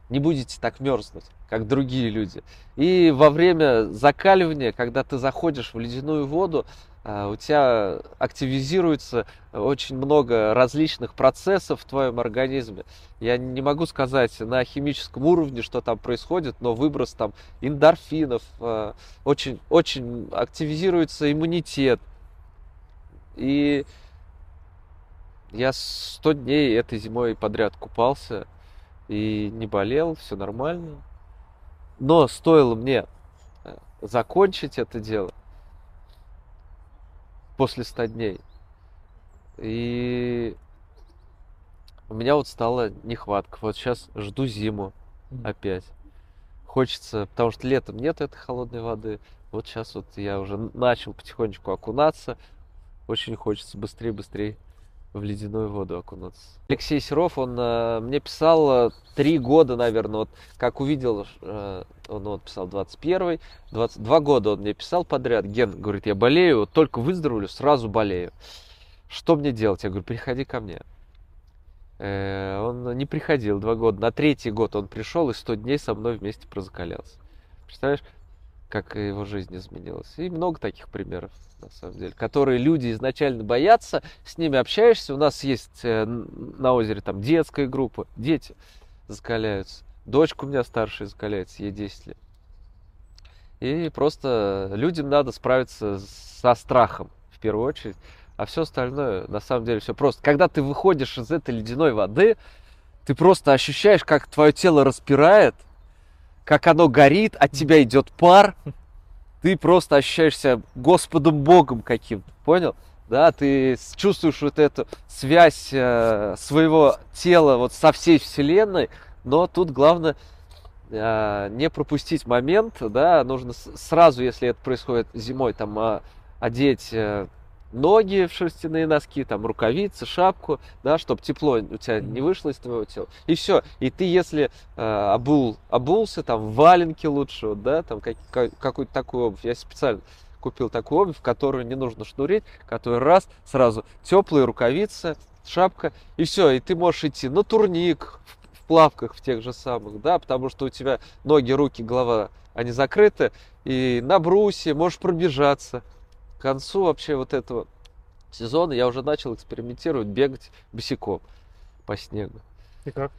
не будете так мерзнуть, как другие люди. И во время закаливания, когда ты заходишь в ледяную воду, у тебя активизируется очень много различных процессов в твоем организме. Я не могу сказать на химическом уровне, что там происходит, но выброс там эндорфинов, а, очень, очень активизируется иммунитет. И я 100 дней этой зимой подряд купался и не болел, все нормально. Но стоило мне э, закончить это дело после 100 дней. И у меня вот стала нехватка. Вот сейчас жду зиму опять. Хочется, потому что летом нет этой холодной воды. Вот сейчас вот я уже начал потихонечку окунаться. Очень хочется быстрее-быстрее в ледяную воду окунуться. Алексей Серов, он э, мне писал э, три года, наверное, вот как увидел, э, он вот писал 21 22 года он мне писал подряд. Ген, говорит, я болею, вот только выздоровлю, сразу болею. Что мне делать? Я говорю, приходи ко мне. Э, он не приходил два года. На третий год он пришел и 100 дней со мной вместе прозакалялся. Представляешь? Как его жизнь изменилась. И много таких примеров, на самом деле, которые люди изначально боятся, с ними общаешься. У нас есть э, на озере там детская группа, дети закаляются. Дочка у меня старшая закаляется, ей 10 лет. И просто людям надо справиться со страхом в первую очередь, а все остальное на самом деле все просто. Когда ты выходишь из этой ледяной воды, ты просто ощущаешь, как твое тело распирает, как оно горит, от тебя идет пар, ты просто ощущаешься Господом Богом каким-то, понял? Да, ты чувствуешь вот эту связь э, своего тела вот со всей Вселенной, но тут главное э, не пропустить момент, да, нужно сразу, если это происходит зимой, там э, одеть э, ноги в шерстяные носки, там рукавицы, шапку, да, чтобы тепло у тебя не вышло из твоего тела. И все. И ты, если э, обул, обулся, там валенки лучше, вот, да, там как, как, какую-то такую обувь. Я специально купил такую обувь, которую не нужно шнурить, которую раз, сразу теплые рукавицы, шапка, и все, и ты можешь идти на турник, в, в плавках в тех же самых, да, потому что у тебя ноги, руки, голова, они закрыты, и на брусе можешь пробежаться к концу вообще вот этого сезона я уже начал экспериментировать, бегать босиком по снегу. И как?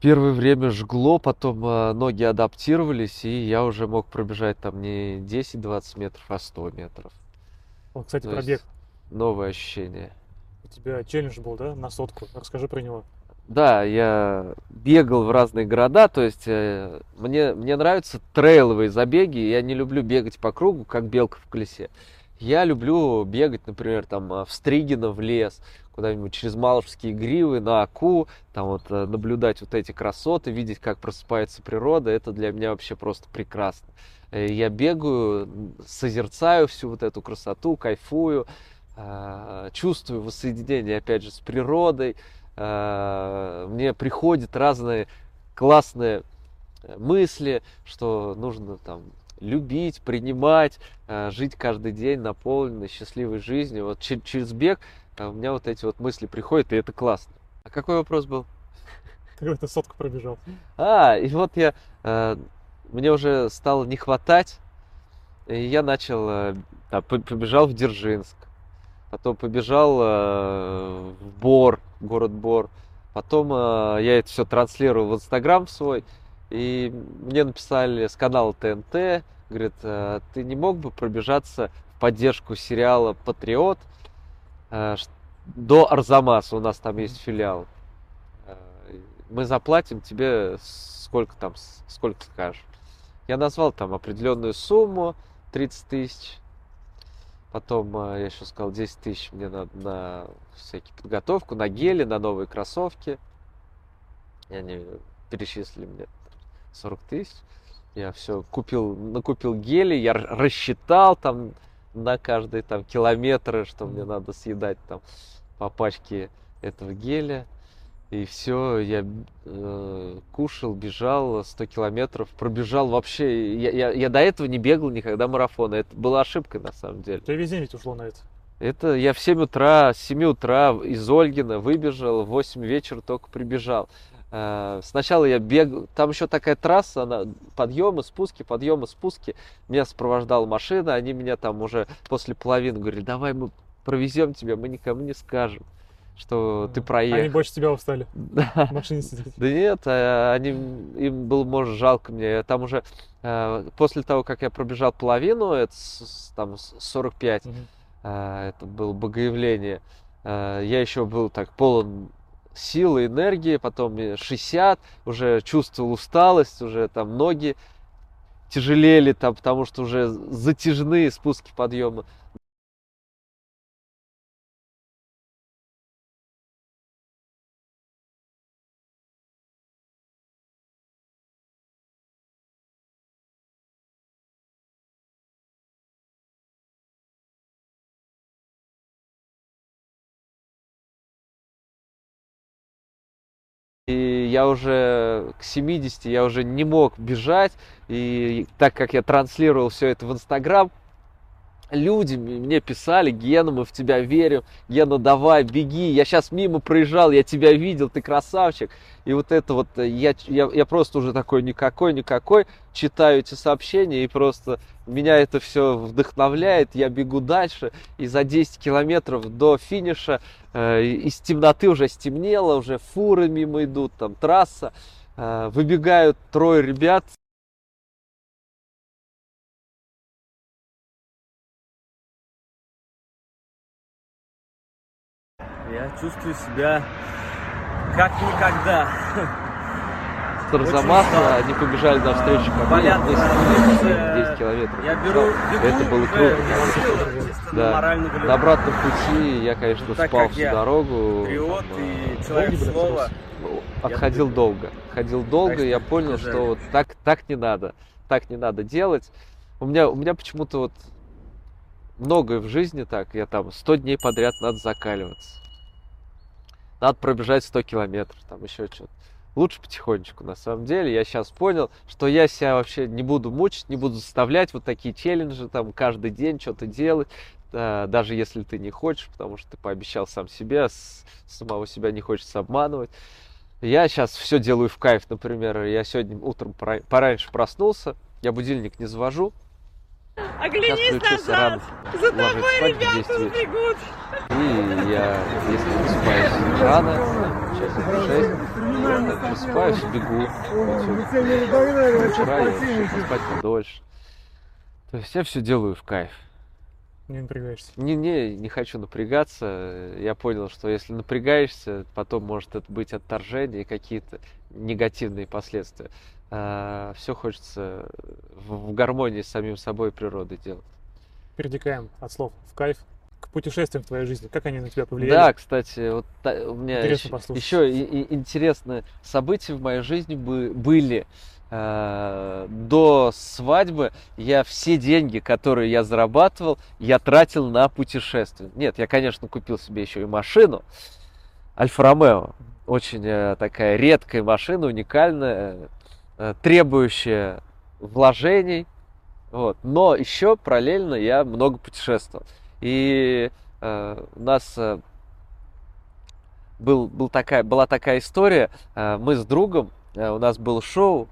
Первое время жгло, потом э, ноги адаптировались, и я уже мог пробежать там не 10-20 метров, а 100 метров. Вот, кстати, То пробег. Новое ощущение. У тебя челлендж был, да, на сотку? Расскажи про него. Да, я бегал в разные города, то есть э, мне, мне нравятся трейловые забеги, я не люблю бегать по кругу, как белка в колесе. Я люблю бегать, например, там а, в Стригино, в лес, куда-нибудь через Малышские гривы, на Аку, там вот э, наблюдать вот эти красоты, видеть, как просыпается природа, это для меня вообще просто прекрасно. Э, я бегаю, созерцаю всю вот эту красоту, кайфую, а, чувствую воссоединение, опять же, с природой. Мне приходят разные классные э, мысли, что нужно там любить, принимать, э, жить каждый день наполненной, счастливой жизнью. Вот через бег э, у меня вот эти вот мысли приходят, и это классно. А какой вопрос был? В сотку пробежал. А, и вот я, э, мне уже стало не хватать, и я начал, побежал в Дзержинск, потом побежал в Бор, город Бор, потом я это все транслировал в Инстаграм свой, И мне написали с канала ТНТ, говорит, «А ты не мог бы пробежаться в поддержку сериала «Патриот» э, до Арзамаса, у нас там есть филиал. Э, мы заплатим тебе сколько там, сколько скажешь. Я назвал там определенную сумму, 30 тысяч. Потом э, я еще сказал 10 тысяч мне надо на всякие подготовку, на гели, на новые кроссовки. И они перечислили мне 40 тысяч. Я все купил, накупил гели, я рассчитал там на каждый там километр, что мне надо съедать там по пачке этого геля. И все, я э, кушал, бежал 100 километров, пробежал вообще. Я, я, я до этого не бегал никогда марафона. Это была ошибкой на самом деле. Ты весь день ведь ушло на это. Это я в 7 утра, с 7 утра из Ольгина выбежал, в 8 вечера только прибежал. Э, сначала я бегал, там еще такая трасса, она подъемы, спуски, подъемы, спуски. Меня сопровождала машина, они меня там уже после половины говорили, давай мы провезем тебя, мы никому не скажем что ты проехал. Они больше тебя устали да. в машине сидеть. Да нет, а они, им было, может, жалко мне. Там уже э, после того, как я пробежал половину, это там 45, угу. это было богоявление, я еще был так полон силы, энергии, потом 60, уже чувствовал усталость, уже там ноги тяжелели, там, потому что уже затяжные спуски подъема. Я уже к 70, я уже не мог бежать. И так как я транслировал все это в Инстаграм, люди мне писали, Гена, мы в тебя верим, Гена, давай, беги, я сейчас мимо проезжал, я тебя видел, ты красавчик. И вот это вот, э, я, я, я просто уже такой никакой-никакой, читаю эти сообщения, и просто меня это все вдохновляет, я бегу дальше, и за 10 километров до финиша э, из темноты уже стемнело, уже фуры мимо идут, там трасса, э, выбегают трое ребят Я чувствую себя как никогда. С Арзамаса они побежали навстречу ко мне 10, 10 километров. Я беру, бегу, Это было круто. Да. На обратном пути я, конечно, вот спал всю я дорогу. Патриот и человек слова. Отходил я долго. Ходил долго, и я понял, что вот так, так не надо. Так не надо делать. У меня, у меня почему-то вот многое в жизни так. Я там 100 дней подряд надо закаливаться надо пробежать 100 километров, там еще что-то. Лучше потихонечку, на самом деле. Я сейчас понял, что я себя вообще не буду мучить, не буду заставлять вот такие челленджи, там, каждый день что-то делать, даже если ты не хочешь, потому что ты пообещал сам себе, самого себя не хочется обманывать. Я сейчас все делаю в кайф, например, я сегодня утром пораньше проснулся, я будильник не завожу, Оглянись назад! За тобой ребята убегут! И я, если просыпаюсь рано, сейчас это 6, просыпаюсь, бегу. Вчера я решил поспать подольше. То есть я все делаю в кайф. Не напрягаешься? Не, не, не хочу напрягаться. Я понял, что если напрягаешься, потом может это быть отторжение и какие-то негативные последствия. А, все хочется в, в гармонии с самим собой и природой делать. Перетекаем от слов в кайф к путешествиям в твоей жизни. Как они на тебя повлияли? Да, кстати, вот та, у меня еще, еще и, и интересные события в моей жизни бы, были. Э, до свадьбы я все деньги, которые я зарабатывал, я тратил на путешествия. Нет, я, конечно, купил себе еще и машину. Альфа Ромео. Очень э, такая редкая машина, уникальная, э, требующая вложений. Вот. Но еще параллельно я много путешествовал. И э, у нас э, был, был такая, была такая история. Э, мы с другом, э, у нас было шоу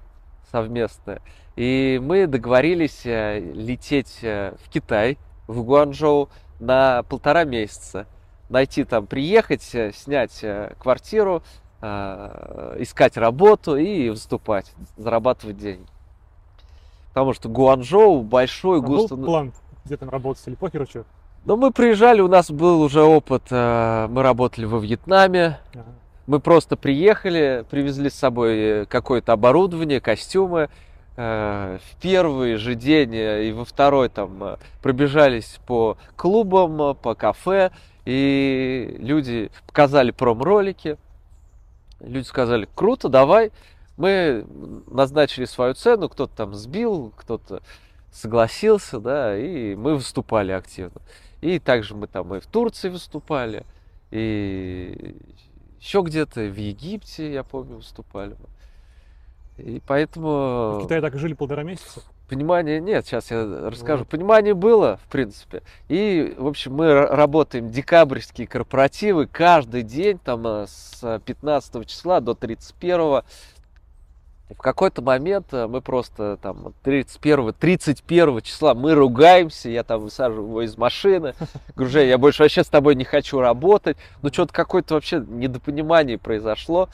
совместное. И мы договорились э, лететь э, в Китай, в Гуанчжоу на полтора месяца. Найти там, приехать, э, снять квартиру, э, искать работу и выступать, зарабатывать деньги. Потому что Гуанчжоу большой, А густо... был план, где там работать или похер что? Но мы приезжали, у нас был уже опыт, э, мы работали во Вьетнаме, Ага. мы просто приехали, привезли с собой какое-то оборудование, костюмы. Э, В первый же день э, и во второй там э, пробежались по клубам, э, по кафе, и люди показали пром-ролики. Люди сказали, круто, давай. Мы назначили свою цену, кто-то там сбил, кто-то согласился, да, и мы выступали активно. И также мы там и в Турции выступали, и еще где-то в Египте, я помню, выступали. И В поэтому Китае так и жили полтора месяца. Понимание нет, сейчас я расскажу. Вот. Понимание было, в принципе. И, в общем, мы ра- работаем декабрьские корпоративы каждый день, там э, с 15 числа до 31 И в какой-то момент э, мы просто там 31 31 числа мы ругаемся, я там высаживаю его из машины, говорю, Жень, я больше вообще с тобой не хочу работать. Ну, что-то какое-то вообще недопонимание произошло.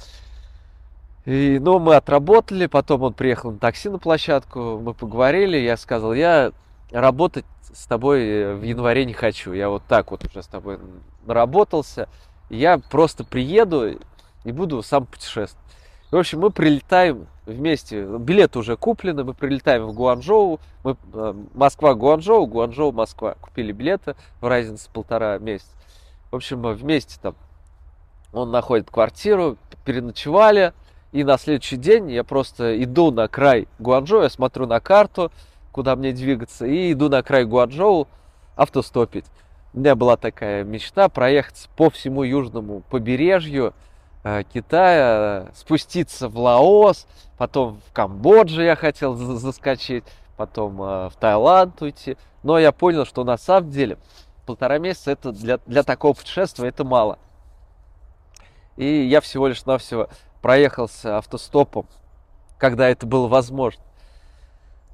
И, ну, мы отработали, потом он приехал на такси на площадку, мы поговорили, я сказал, я работать с тобой э, в январе не хочу, я вот так вот уже с тобой наработался, я просто приеду и буду сам путешествовать. В общем, мы прилетаем вместе, билеты уже куплены, мы прилетаем в Гуанчжоу, мы, э, Москва-Гуанчжоу, Гуанчжоу-Москва, купили билеты в разнице полтора месяца. В общем, мы вместе там, он находит квартиру, переночевали, и на следующий день я просто иду на край Гуанчжоу, я смотрю на карту, куда мне двигаться, и иду на край Гуанчжоу автостопить. У меня была такая мечта проехать по всему южному побережью э, Китая, спуститься в Лаос, потом в Камбоджу я хотел за- заскочить, потом э, в Таиланд уйти. Но я понял, что на самом деле полтора месяца это для, для такого путешествия это мало. И я всего лишь навсего проехался автостопом, когда это было возможно.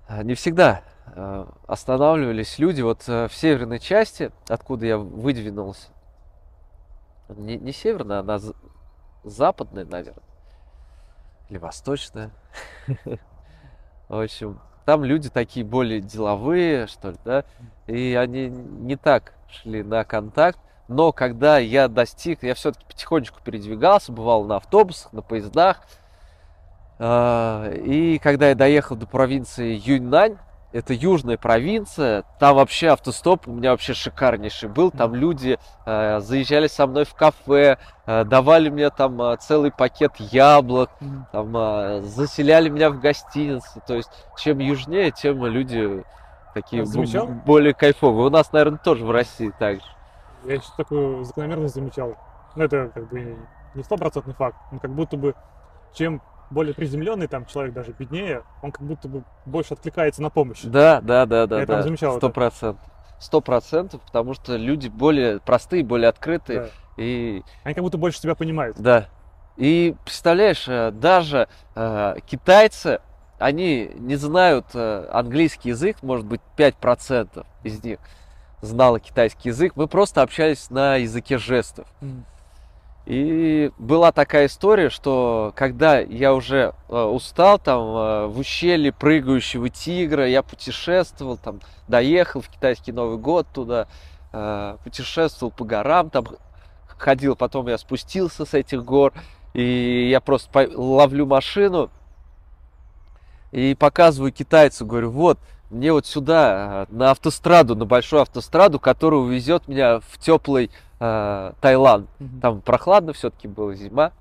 А, Не всегда э, останавливались люди. Вот э, в северной части, откуда я выдвинулся, не, не северная, она западная, наверное, или восточная. В общем, там люди такие более деловые, что ли, да, и они не так шли на контакт. Но когда я достиг, я все-таки потихонечку передвигался, бывал на автобусах, на поездах. А, И когда я доехал до провинции Юньнань, это южная провинция, там вообще автостоп у меня вообще шикарнейший был. Там люди э, заезжали со мной в кафе, э, давали мне там э, целый пакет яблок, там э, заселяли меня в гостиницы. То есть чем южнее, тем люди такие более кайфовые. У нас, наверное, тоже в России так же. Я еще такую закономерность замечал. Ну, это как бы не стопроцентный факт, но как будто бы чем более приземленный там человек, даже беднее, он как будто бы больше откликается на помощь. Да, да, да, да, Я там да. замечал Сто процентов. Сто процентов, потому что люди более простые, более открытые. Да. И Они как будто больше тебя понимают. да. И представляешь, э, даже э, китайцы, они не знают э, английский язык, может быть, 5% из них знало китайский язык. Мы просто общались на языке жестов. И была такая история, что когда я уже э, устал там э, в ущелье прыгающего тигра, я путешествовал, там доехал в китайский Новый год туда, э, путешествовал по горам, там ходил, потом я спустился с этих гор, и я просто ловлю машину и показываю китайцу, говорю, вот, мне вот сюда, э, на автостраду, на большую автостраду, которая увезет меня в теплый э, Таиланд. Мгм. Там прохладно все-таки было, зима.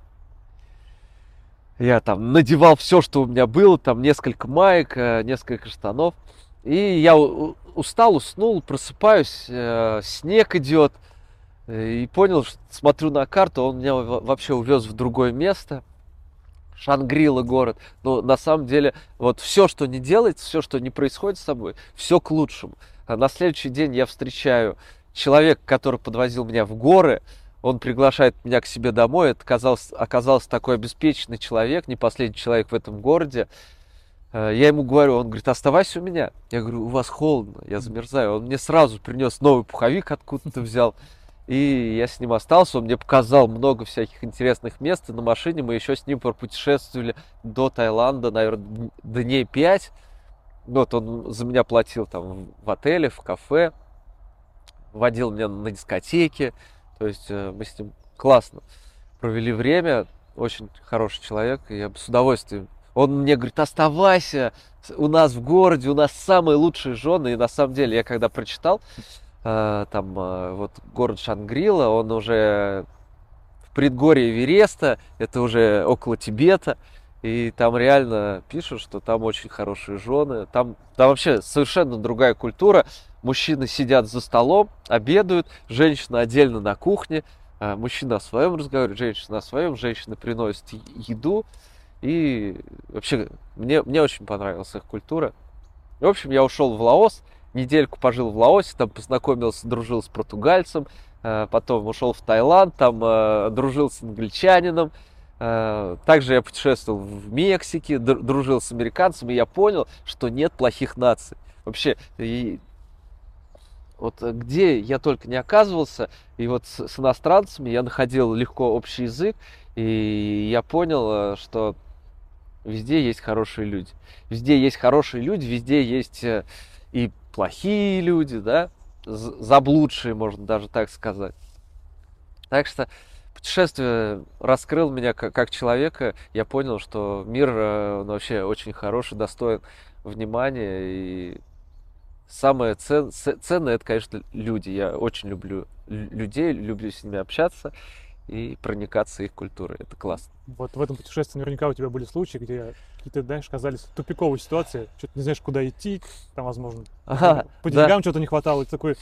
Я там надевал все, что у меня было, там несколько маек, э, несколько штанов. И я устал, уснул, просыпаюсь, э, снег идет. э, И понял, что смотрю на карту, он меня во- вообще увез в другое место. Шангрила город. Но на самом деле, вот все, что не делается, все, что не происходит с тобой, все к лучшему. А на следующий день я встречаю человека, который подвозил меня в горы, он приглашает меня к себе домой. Это оказался, оказался такой обеспеченный человек, не последний человек в этом городе. Э, Я ему говорю, он говорит, оставайся у меня. Я говорю, у вас холодно, я замерзаю. Он мне сразу принес новый пуховик, откуда-то взял. И я с ним остался, он мне показал много всяких интересных мест, и на машине мы еще с ним пропутешествовали до Таиланда, наверное, дней пять. Вот он за меня платил там в отеле, в кафе, водил меня на дискотеки, то есть э, мы с ним классно провели время, очень хороший человек, и я бы с удовольствием он мне говорит, оставайся у нас в городе, у нас самые лучшие жены. И на самом деле, я когда прочитал, там э, вот город Шангрила, он уже в предгорье Эвереста, это уже около Тибета. И там реально пишут, что там очень хорошие жены. Там, там вообще совершенно другая культура. Мужчины сидят за столом, обедают, женщина отдельно на кухне. Э, мужчина о своем разговаривает, женщина о своем, женщина приносит еду. И вообще, мне, мне очень понравилась их культура. В общем, я ушел в Лаос, недельку пожил в Лаосе, там познакомился, дружил с португальцем, э, потом ушел в Таиланд, там э, дружил с англичанином, э, также я путешествовал в Мексике, дружил с американцами, и я понял, что нет плохих наций. Вообще, и вот где я только не оказывался, и вот с, с иностранцами я находил легко общий язык, и я понял, что Везде есть хорошие люди. Везде есть хорошие люди, везде есть и плохие люди, да, заблудшие, можно даже так сказать. Так что путешествие раскрыл меня как, как человека. Я понял, что мир э, он вообще очень хороший, достоин внимания. И самое цен, ценное это, конечно, люди. Я очень люблю людей, люблю с ними общаться и проникаться их культурой. Это классно. Вот в этом путешествии наверняка у тебя были случаи, где какие-то, знаешь, казались тупиковые ситуации, что-то не знаешь, куда идти, там, возможно, ага, по деньгам да. что-то не хватало, и ты такой,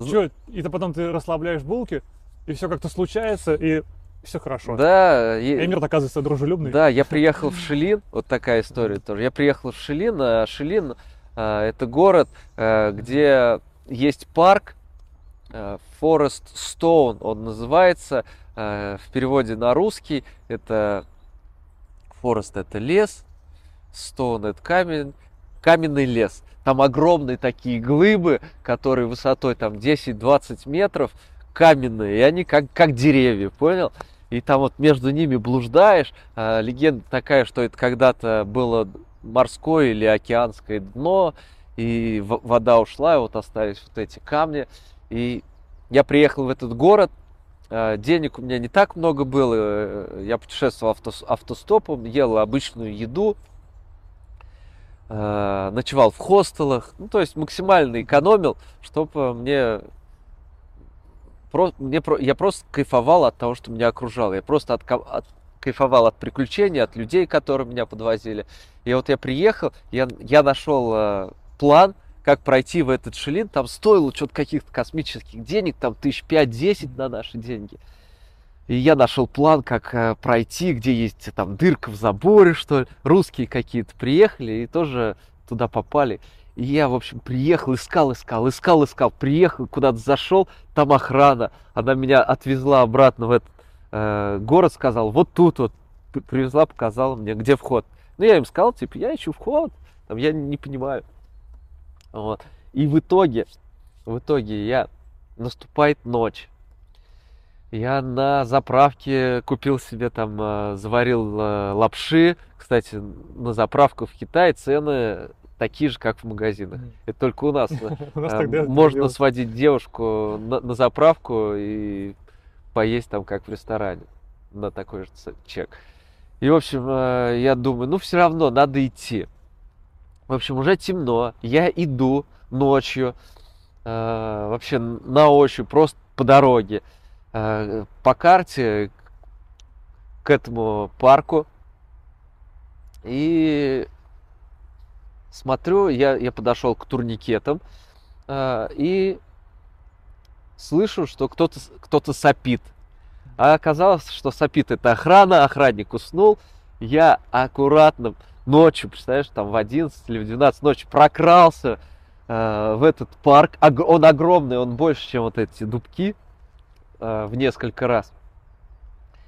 что, и ты потом ты расслабляешь булки, и все как-то случается, и все хорошо. Да. И мир оказывается дружелюбный. Да, я приехал в Шилин, вот такая история тоже. Я приехал в Шилин, а Шилин а, это город, а, где есть парк, Forest Stone он называется. Э, в переводе на русский это Forest это лес, Stone это камень, каменный лес. Там огромные такие глыбы, которые высотой там 10-20 метров, каменные, и они как, как деревья, понял? И там вот между ними блуждаешь. А, легенда такая, что это когда-то было морское или океанское дно, и вода ушла, и вот остались вот эти камни. И я приехал в этот город, э, денег у меня не так много было, э, я путешествовал авто, автостопом, ел обычную еду, э, ночевал в хостелах, ну, то есть максимально экономил, чтобы мне мне, я просто кайфовал от того, что меня окружало. Я просто от, от, кайфовал от приключений, от людей, которые меня подвозили. И вот я приехал, я, я нашел э, план, как пройти в этот шилин, там стоило что-то каких-то космических денег, там тысяч пять-десять на наши деньги. И я нашел план, как э, пройти, где есть там дырка в заборе, что ли. Русские какие-то приехали и тоже туда попали. И я, в общем, приехал, искал, искал, искал, искал, приехал, куда-то зашел, там охрана. Она меня отвезла обратно в этот э, город, сказал, вот тут вот, привезла, показала мне, где вход. Ну, я им сказал, типа, я ищу вход, там, я не понимаю. Вот. И в итоге, в итоге я наступает ночь. Я на заправке купил себе там, э, заварил э, лапши. Кстати, на заправку в Китае цены такие же, как в магазинах. Это только у нас. Э, можно сводить девушку на заправку и поесть там, как в ресторане, на такой же чек. И, в общем, я думаю, ну, все равно надо идти. В общем, уже темно. Я иду ночью, э, вообще на ощупь, просто по дороге, э, по карте к этому парку. И смотрю, я, я подошел к турникетам э, и слышу, что кто-то кто сопит. А оказалось, что сопит это охрана, охранник уснул. Я аккуратно ночью, представляешь, там в 11 или в 12 ночи прокрался э, в этот парк. Он огромный, он больше, чем вот эти дубки э, в несколько раз.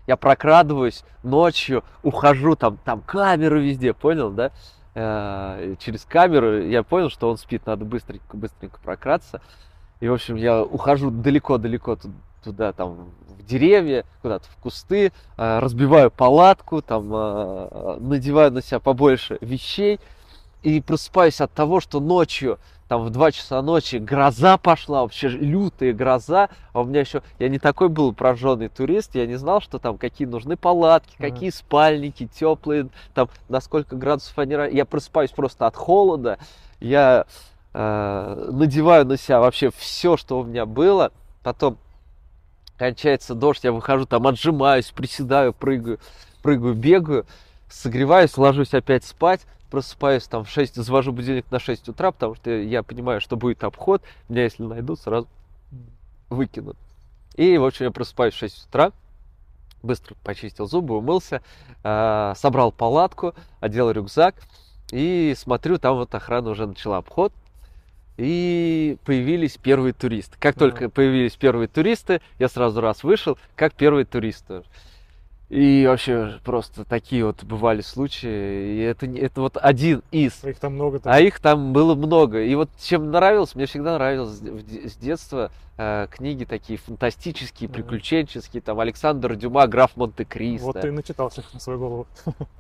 Я прокрадываюсь ночью, ухожу, там, там камеры везде, понял, да? Э, через камеру я понял, что он спит, надо быстренько, быстренько прократься. И, в общем, я ухожу далеко-далеко туда, там, в деревья, куда-то в кусты, э, разбиваю палатку, там, э, надеваю на себя побольше вещей и просыпаюсь от того, что ночью там в 2 часа ночи гроза пошла, вообще лютая гроза, а у меня еще, я не такой был прожженный турист, я не знал, что там какие нужны палатки, какие спальники теплые, там на сколько градусов они, я просыпаюсь просто от холода, я э, надеваю на себя вообще все, что у меня было, потом кончается дождь, я выхожу там, отжимаюсь, приседаю, прыгаю, прыгаю, бегаю, согреваюсь, ложусь опять спать, просыпаюсь там в 6, завожу будильник на 6 утра, потому что я понимаю, что будет обход, меня если найдут, сразу выкинут. И, в общем, я просыпаюсь в 6 утра, быстро почистил зубы, умылся, э, собрал палатку, одел рюкзак и смотрю, там вот охрана уже начала обход, и появились первые туристы. Как только появились первые туристы, я сразу раз вышел, как первые туристы. И вообще просто такие вот бывали случаи. И это, это вот один из. А их там много. Там. А их там было много. И вот чем нравилось, мне всегда нравилось с детства э, книги такие фантастические, приключенческие. Там Александр Дюма, граф Монте-Кристо. Вот ты начитался на свою голову.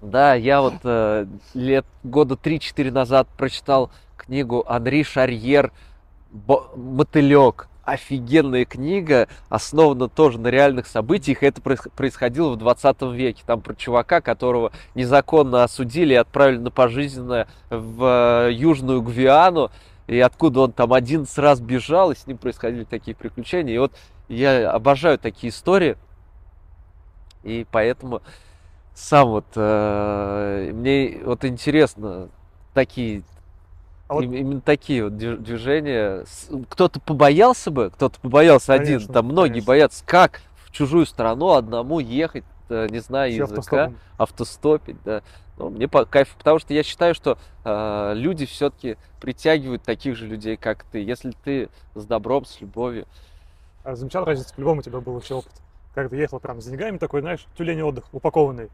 Да, я вот э, лет года 3-4 назад прочитал книгу Анри Шарьер «Мотылек» офигенная книга, основана тоже на реальных событиях. Это происходило в 20 веке. Там про чувака, которого незаконно осудили и отправили на пожизненное в э, Южную Гвиану. И откуда он там 11 раз бежал, и с ним происходили такие приключения. И вот я обожаю такие истории. И поэтому сам вот э, мне вот интересно такие а вот... Именно такие вот движения. Кто-то побоялся бы, кто-то побоялся конечно, один, там многие конечно. боятся, как в чужую страну одному ехать, э, не знаю Все языка, автостопить, да. Но мне по кайфу, потому что я считаю, что э, люди все-таки притягивают таких же людей, как ты, если ты с добром, с любовью. А замечал разницу, по-любому у тебя был вообще опыт. Как ты ехал прям с деньгами такой, знаешь, тюлень отдых, упакованный,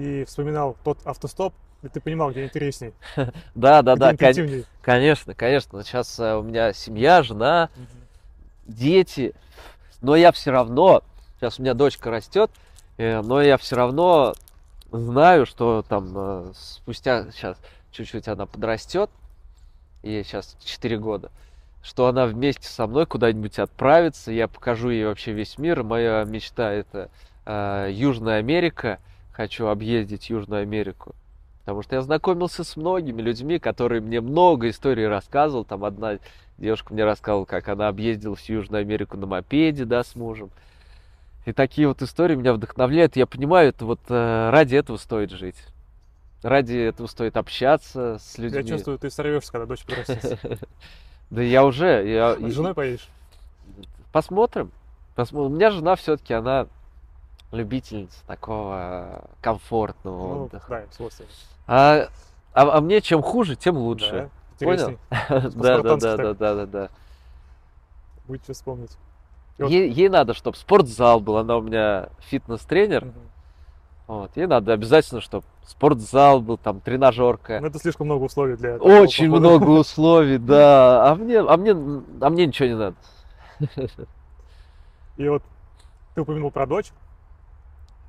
и вспоминал тот автостоп, и ты понимал, где интересней. Да, да, да, конечно, конечно. Сейчас э, у меня семья, жена, дети, но я все равно, сейчас у меня дочка растет, э, но я все равно знаю, что там э, спустя сейчас чуть-чуть она подрастет, ей сейчас 4 года, что она вместе со мной куда-нибудь отправится, я покажу ей вообще весь мир. Моя мечта это э, Южная Америка, хочу объездить Южную Америку. Потому что я знакомился с многими людьми, которые мне много историй рассказывал. Там одна девушка мне рассказывала, как она объездила всю Южную Америку на мопеде, да, с мужем. И такие вот истории меня вдохновляют. Я понимаю, это вот э, ради этого стоит жить. Ради этого стоит общаться с людьми. Я чувствую, ты сорвешься, когда дочь подрастет. Да я уже. С женой поедешь? Посмотрим. У меня жена все-таки, она любительница такого комфортного ну, отдыха. Да, а, а, а мне чем хуже, тем лучше. Да, Понял? да, да, да, да, да, да, да. Будет что вспомнить. Ей, ей надо, чтобы спортзал был. Она у меня фитнес-тренер. Угу. Вот. Ей надо обязательно, чтобы спортзал был, там тренажерка. Ну, это слишком много условий для этого. Очень похода. много условий, да. А мне, а мне, а мне ничего не надо. И вот ты упомянул про дочь.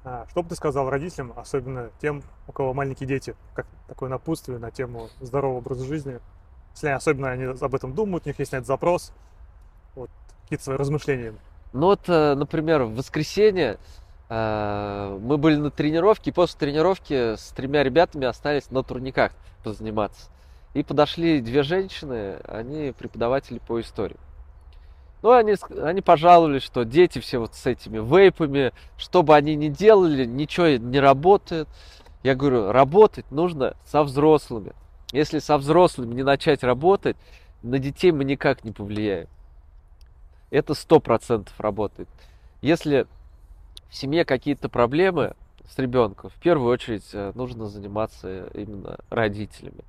А, что бы ты сказал родителям, особенно тем, у кого маленькие дети, как такое напутствие на тему здорового образа жизни, если особенно они об этом думают, у них есть на это запрос, вот какие-то свои размышления. Ну вот, э, например, в воскресенье э, мы были на тренировке, и после тренировки с тремя ребятами остались на турниках позаниматься. И подошли две женщины, они преподаватели по истории. Ну, они, они пожаловались, что дети все вот с этими вейпами, что бы они ни делали, ничего не работает. Я говорю, работать нужно со взрослыми. Если со взрослыми не начать работать, на детей мы никак не повлияем. Это сто процентов работает. Если в семье какие-то проблемы с ребенком, в первую очередь э, нужно заниматься именно родителями.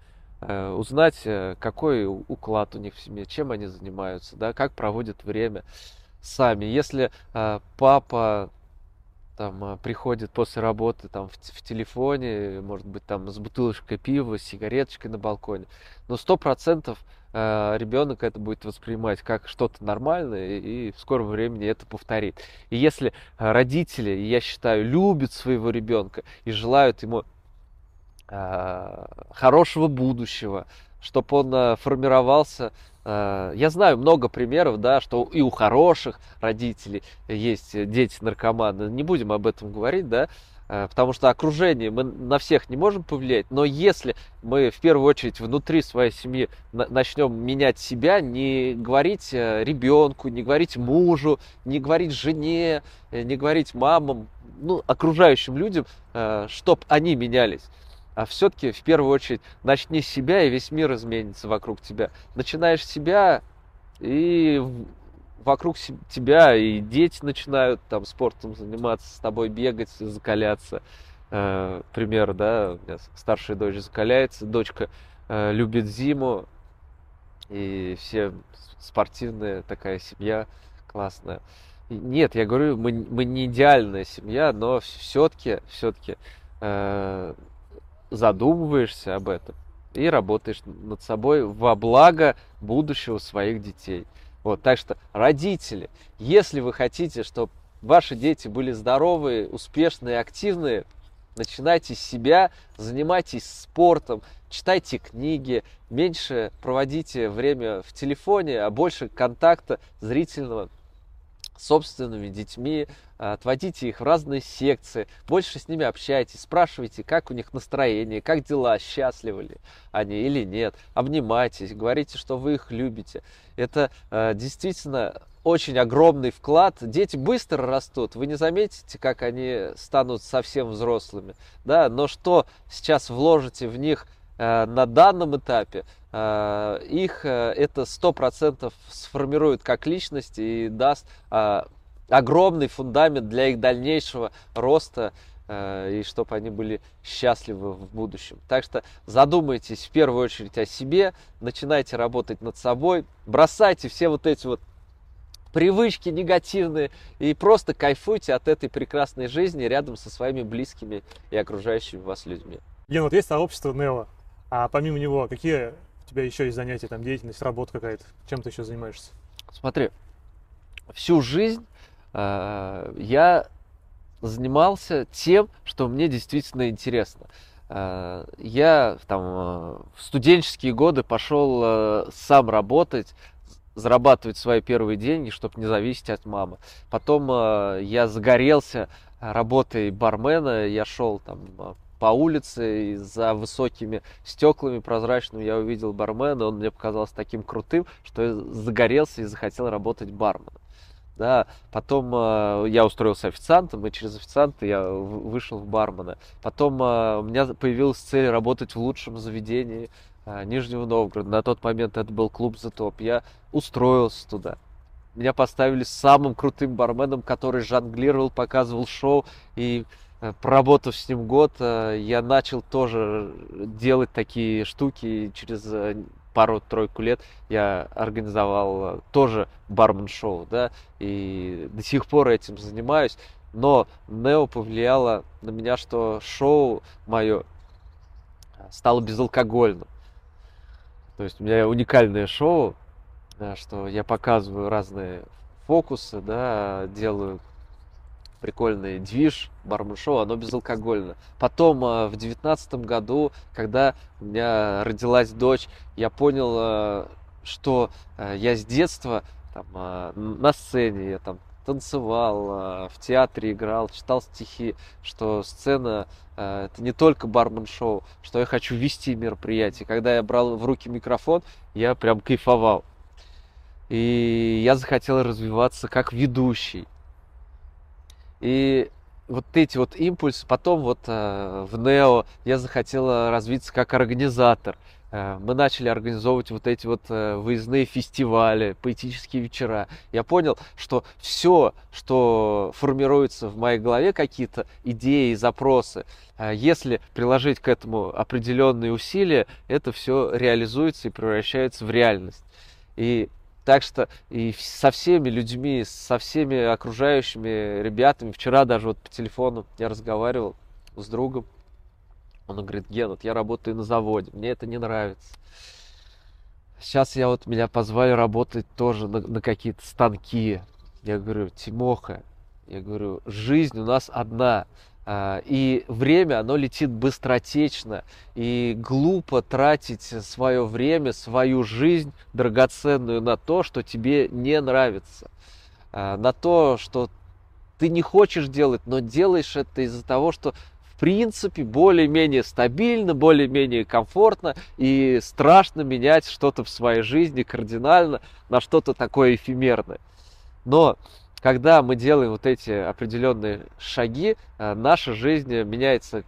Э, узнать, э, какой уклад у них в семье, чем они занимаются, да, как проводят время сами. Если э, папа там приходит после работы там в, в телефоне, может быть там с бутылочкой пива, с сигареточкой на балконе. Но сто процентов ребенок это будет воспринимать как что-то нормальное и в скором времени это повторит. И если родители, я считаю, любят своего ребенка и желают ему хорошего будущего, чтобы он э, формировался Э, я знаю много примеров, да, что и у хороших родителей есть дети наркоманы. Не будем об этом говорить, да, э, потому что окружение мы на всех не можем повлиять. Но если мы в первую очередь внутри своей семьи начнем менять себя, не говорить э, ребенку, не говорить мужу, не говорить жене, не говорить мамам, ну, окружающим людям, чтобы они менялись а все-таки в первую очередь начни с себя, и весь мир изменится вокруг тебя. Начинаешь себя, и вокруг тебя и дети начинают там спортом заниматься, с тобой бегать, закаляться. Э, пример, да, у меня старшая дочь закаляется, дочка э, любит зиму, и все спортивная такая семья классная. нет, я говорю, мы, мы не идеальная семья, но все-таки, все-таки э, задумываешься об этом и работаешь над собой во благо будущего своих детей. Вот, так что, родители, если вы хотите, чтобы ваши дети были здоровые, успешные, активные, начинайте с себя, занимайтесь спортом, читайте книги, меньше проводите время в телефоне, а больше контакта зрительного собственными детьми, отводите их в разные секции, больше с ними общайтесь, спрашивайте, как у них настроение, как дела, счастливы ли они или нет, обнимайтесь, говорите, что вы их любите. Это э, действительно очень огромный вклад. Дети быстро растут, вы не заметите, как они станут совсем взрослыми, да, но что сейчас вложите в них э, на данном этапе, их э, это сто процентов сформирует как личность и даст э, огромный фундамент для их дальнейшего роста э, и чтобы они были счастливы в будущем. Так что задумайтесь в первую очередь о себе, начинайте работать над собой, бросайте все вот эти вот привычки негативные и просто кайфуйте от этой прекрасной жизни рядом со своими близкими и окружающими вас людьми. Ген, вот есть сообщество Нео, а помимо него какие у тебя еще есть занятия, там деятельность, работа какая-то? Чем ты еще занимаешься? Смотри, всю жизнь Э, я занимался тем, что мне действительно интересно. Э, я там э, в студенческие годы пошел сам работать, зарабатывать свои первые деньги, чтобы не зависеть от мамы. Потом я загорелся работой бармена, я шел там по улице и за высокими стеклами прозрачными я увидел бармена, он мне показался таким крутым, что я загорелся и захотел работать барменом да, потом э, я устроился официантом, и через официанта я вышел в бармена. Потом э, у меня появилась цель работать в лучшем заведении э, Нижнего Новгорода. На тот момент это был клуб «The Top». Я устроился туда. Меня поставили самым крутым барменом, который жонглировал, показывал шоу. И проработав с ним год, э, я начал тоже делать такие штуки. Через э, пару-тройку лет я организовал э, тоже бармен-шоу, да, и до сих пор этим занимаюсь. Но Нео повлияло на меня, что шоу мое стало безалкогольным. То есть у меня уникальное шоу, да, что я показываю разные фокусы, да, делаю прикольный движ, бармен-шоу, оно безалкогольно. Потом э, в девятнадцатом году, когда у меня родилась дочь, я понял, э, что э, я с детства там, на сцене, я там танцевал, в театре играл, читал стихи, что сцена это не только бармен-шоу, что я хочу вести мероприятие. Когда я брал в руки микрофон, я прям кайфовал. И я захотел развиваться как ведущий. И вот эти вот импульсы, потом вот э, в Нео я захотела развиться как организатор. Э, мы начали организовывать вот эти вот э, выездные фестивали, поэтические вечера. Я понял, что все, что формируется в моей голове, какие-то идеи, запросы, э, если приложить к этому определенные усилия, это все реализуется и превращается в реальность. И Так что и со всеми людьми, со всеми окружающими ребятами, вчера даже вот по телефону я разговаривал с другом, он говорит, Ген, вот я работаю на заводе, мне это не нравится. Сейчас я вот меня позвали работать тоже на, на какие-то станки. Я говорю, Тимоха, я говорю, жизнь у нас одна. А, и время, оно летит быстротечно. И глупо тратить свое время, свою жизнь драгоценную на то, что тебе не нравится. А, на то, что ты не хочешь делать, но делаешь это из-за того, что в принципе более-менее стабильно, более-менее комфортно и страшно менять что-то в своей жизни кардинально на что-то такое эфемерное. Но когда мы делаем вот эти определенные шаги, э, наша жизнь меняется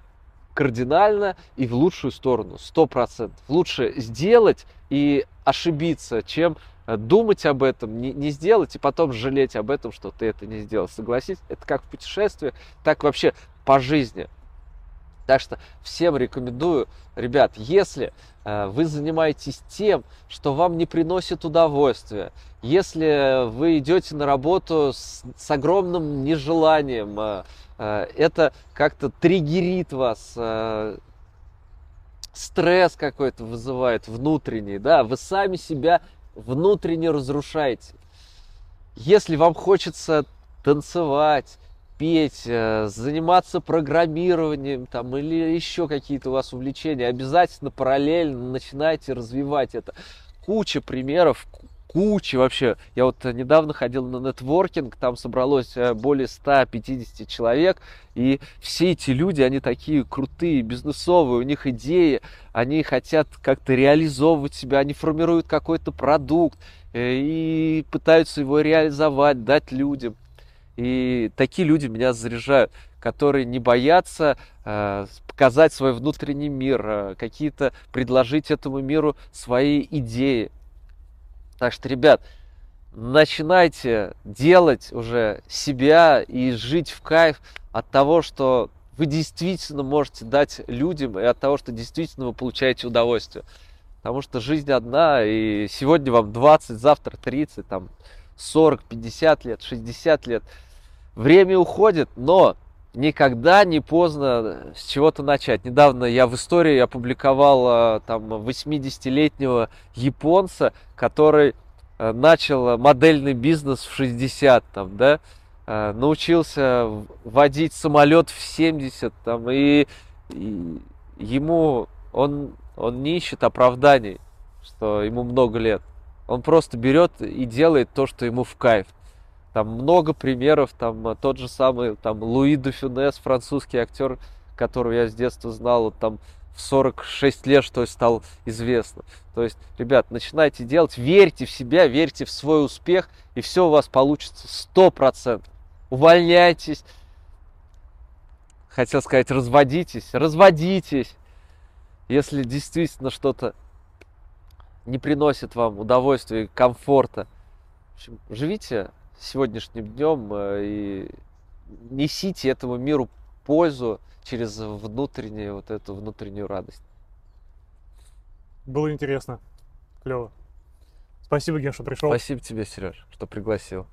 кардинально и в лучшую сторону, сто процентов. Лучше сделать и ошибиться, чем э, думать об этом, не, не сделать и потом жалеть об этом, что ты это не сделал. Согласись, это как в путешествии, так вообще по жизни. Так что всем рекомендую, ребят, если э, вы занимаетесь тем, что вам не приносит удовольствия, если вы идете на работу с, с огромным нежеланием, э, э, это как-то триггерит вас, э, стресс какой-то вызывает внутренний, да, вы сами себя внутренне разрушаете. Если вам хочется танцевать, петь, заниматься программированием там, или еще какие-то у вас увлечения, обязательно параллельно начинайте развивать это. Куча примеров, куча вообще. Я вот недавно ходил на нетворкинг, там собралось э, более 150 человек, и все эти люди, они такие крутые, бизнесовые, у них идеи, они хотят как-то реализовывать себя, они формируют какой-то продукт э, и пытаются его реализовать, дать людям. И такие люди меня заряжают, которые не боятся э, показать свой внутренний мир, э, какие-то предложить этому миру свои идеи. Так что, ребят, начинайте делать уже себя и жить в кайф от того, что вы действительно можете дать людям и от того, что действительно вы получаете удовольствие. Потому что жизнь одна, и сегодня вам 20, завтра 30, там 40, 50 лет, 60 лет. Время уходит, но никогда не поздно с чего-то начать. Недавно я в истории опубликовал там 80-летнего японца, который э, начал модельный бизнес в 60, там, да, э, научился водить самолет в 70, там, и, и ему он, он не ищет оправданий, что ему много лет. Он просто берет и делает то, что ему в кайф. Там много примеров, там э, тот же самый там Луи де французский актер, которого я с детства знал, вот, там в 46 лет, что стал известно. То есть, ребят, начинайте делать, верьте в себя, верьте в свой успех, и все у вас получится сто процентов. Увольняйтесь, хотел сказать, разводитесь, разводитесь, если действительно что-то не приносит вам удовольствия и комфорта. В общем, живите сегодняшним днем э, и несите этому миру пользу через внутреннюю вот эту внутреннюю радость. Было интересно, клево. Спасибо, Ген, что пришел. Спасибо тебе, Сереж, что пригласил.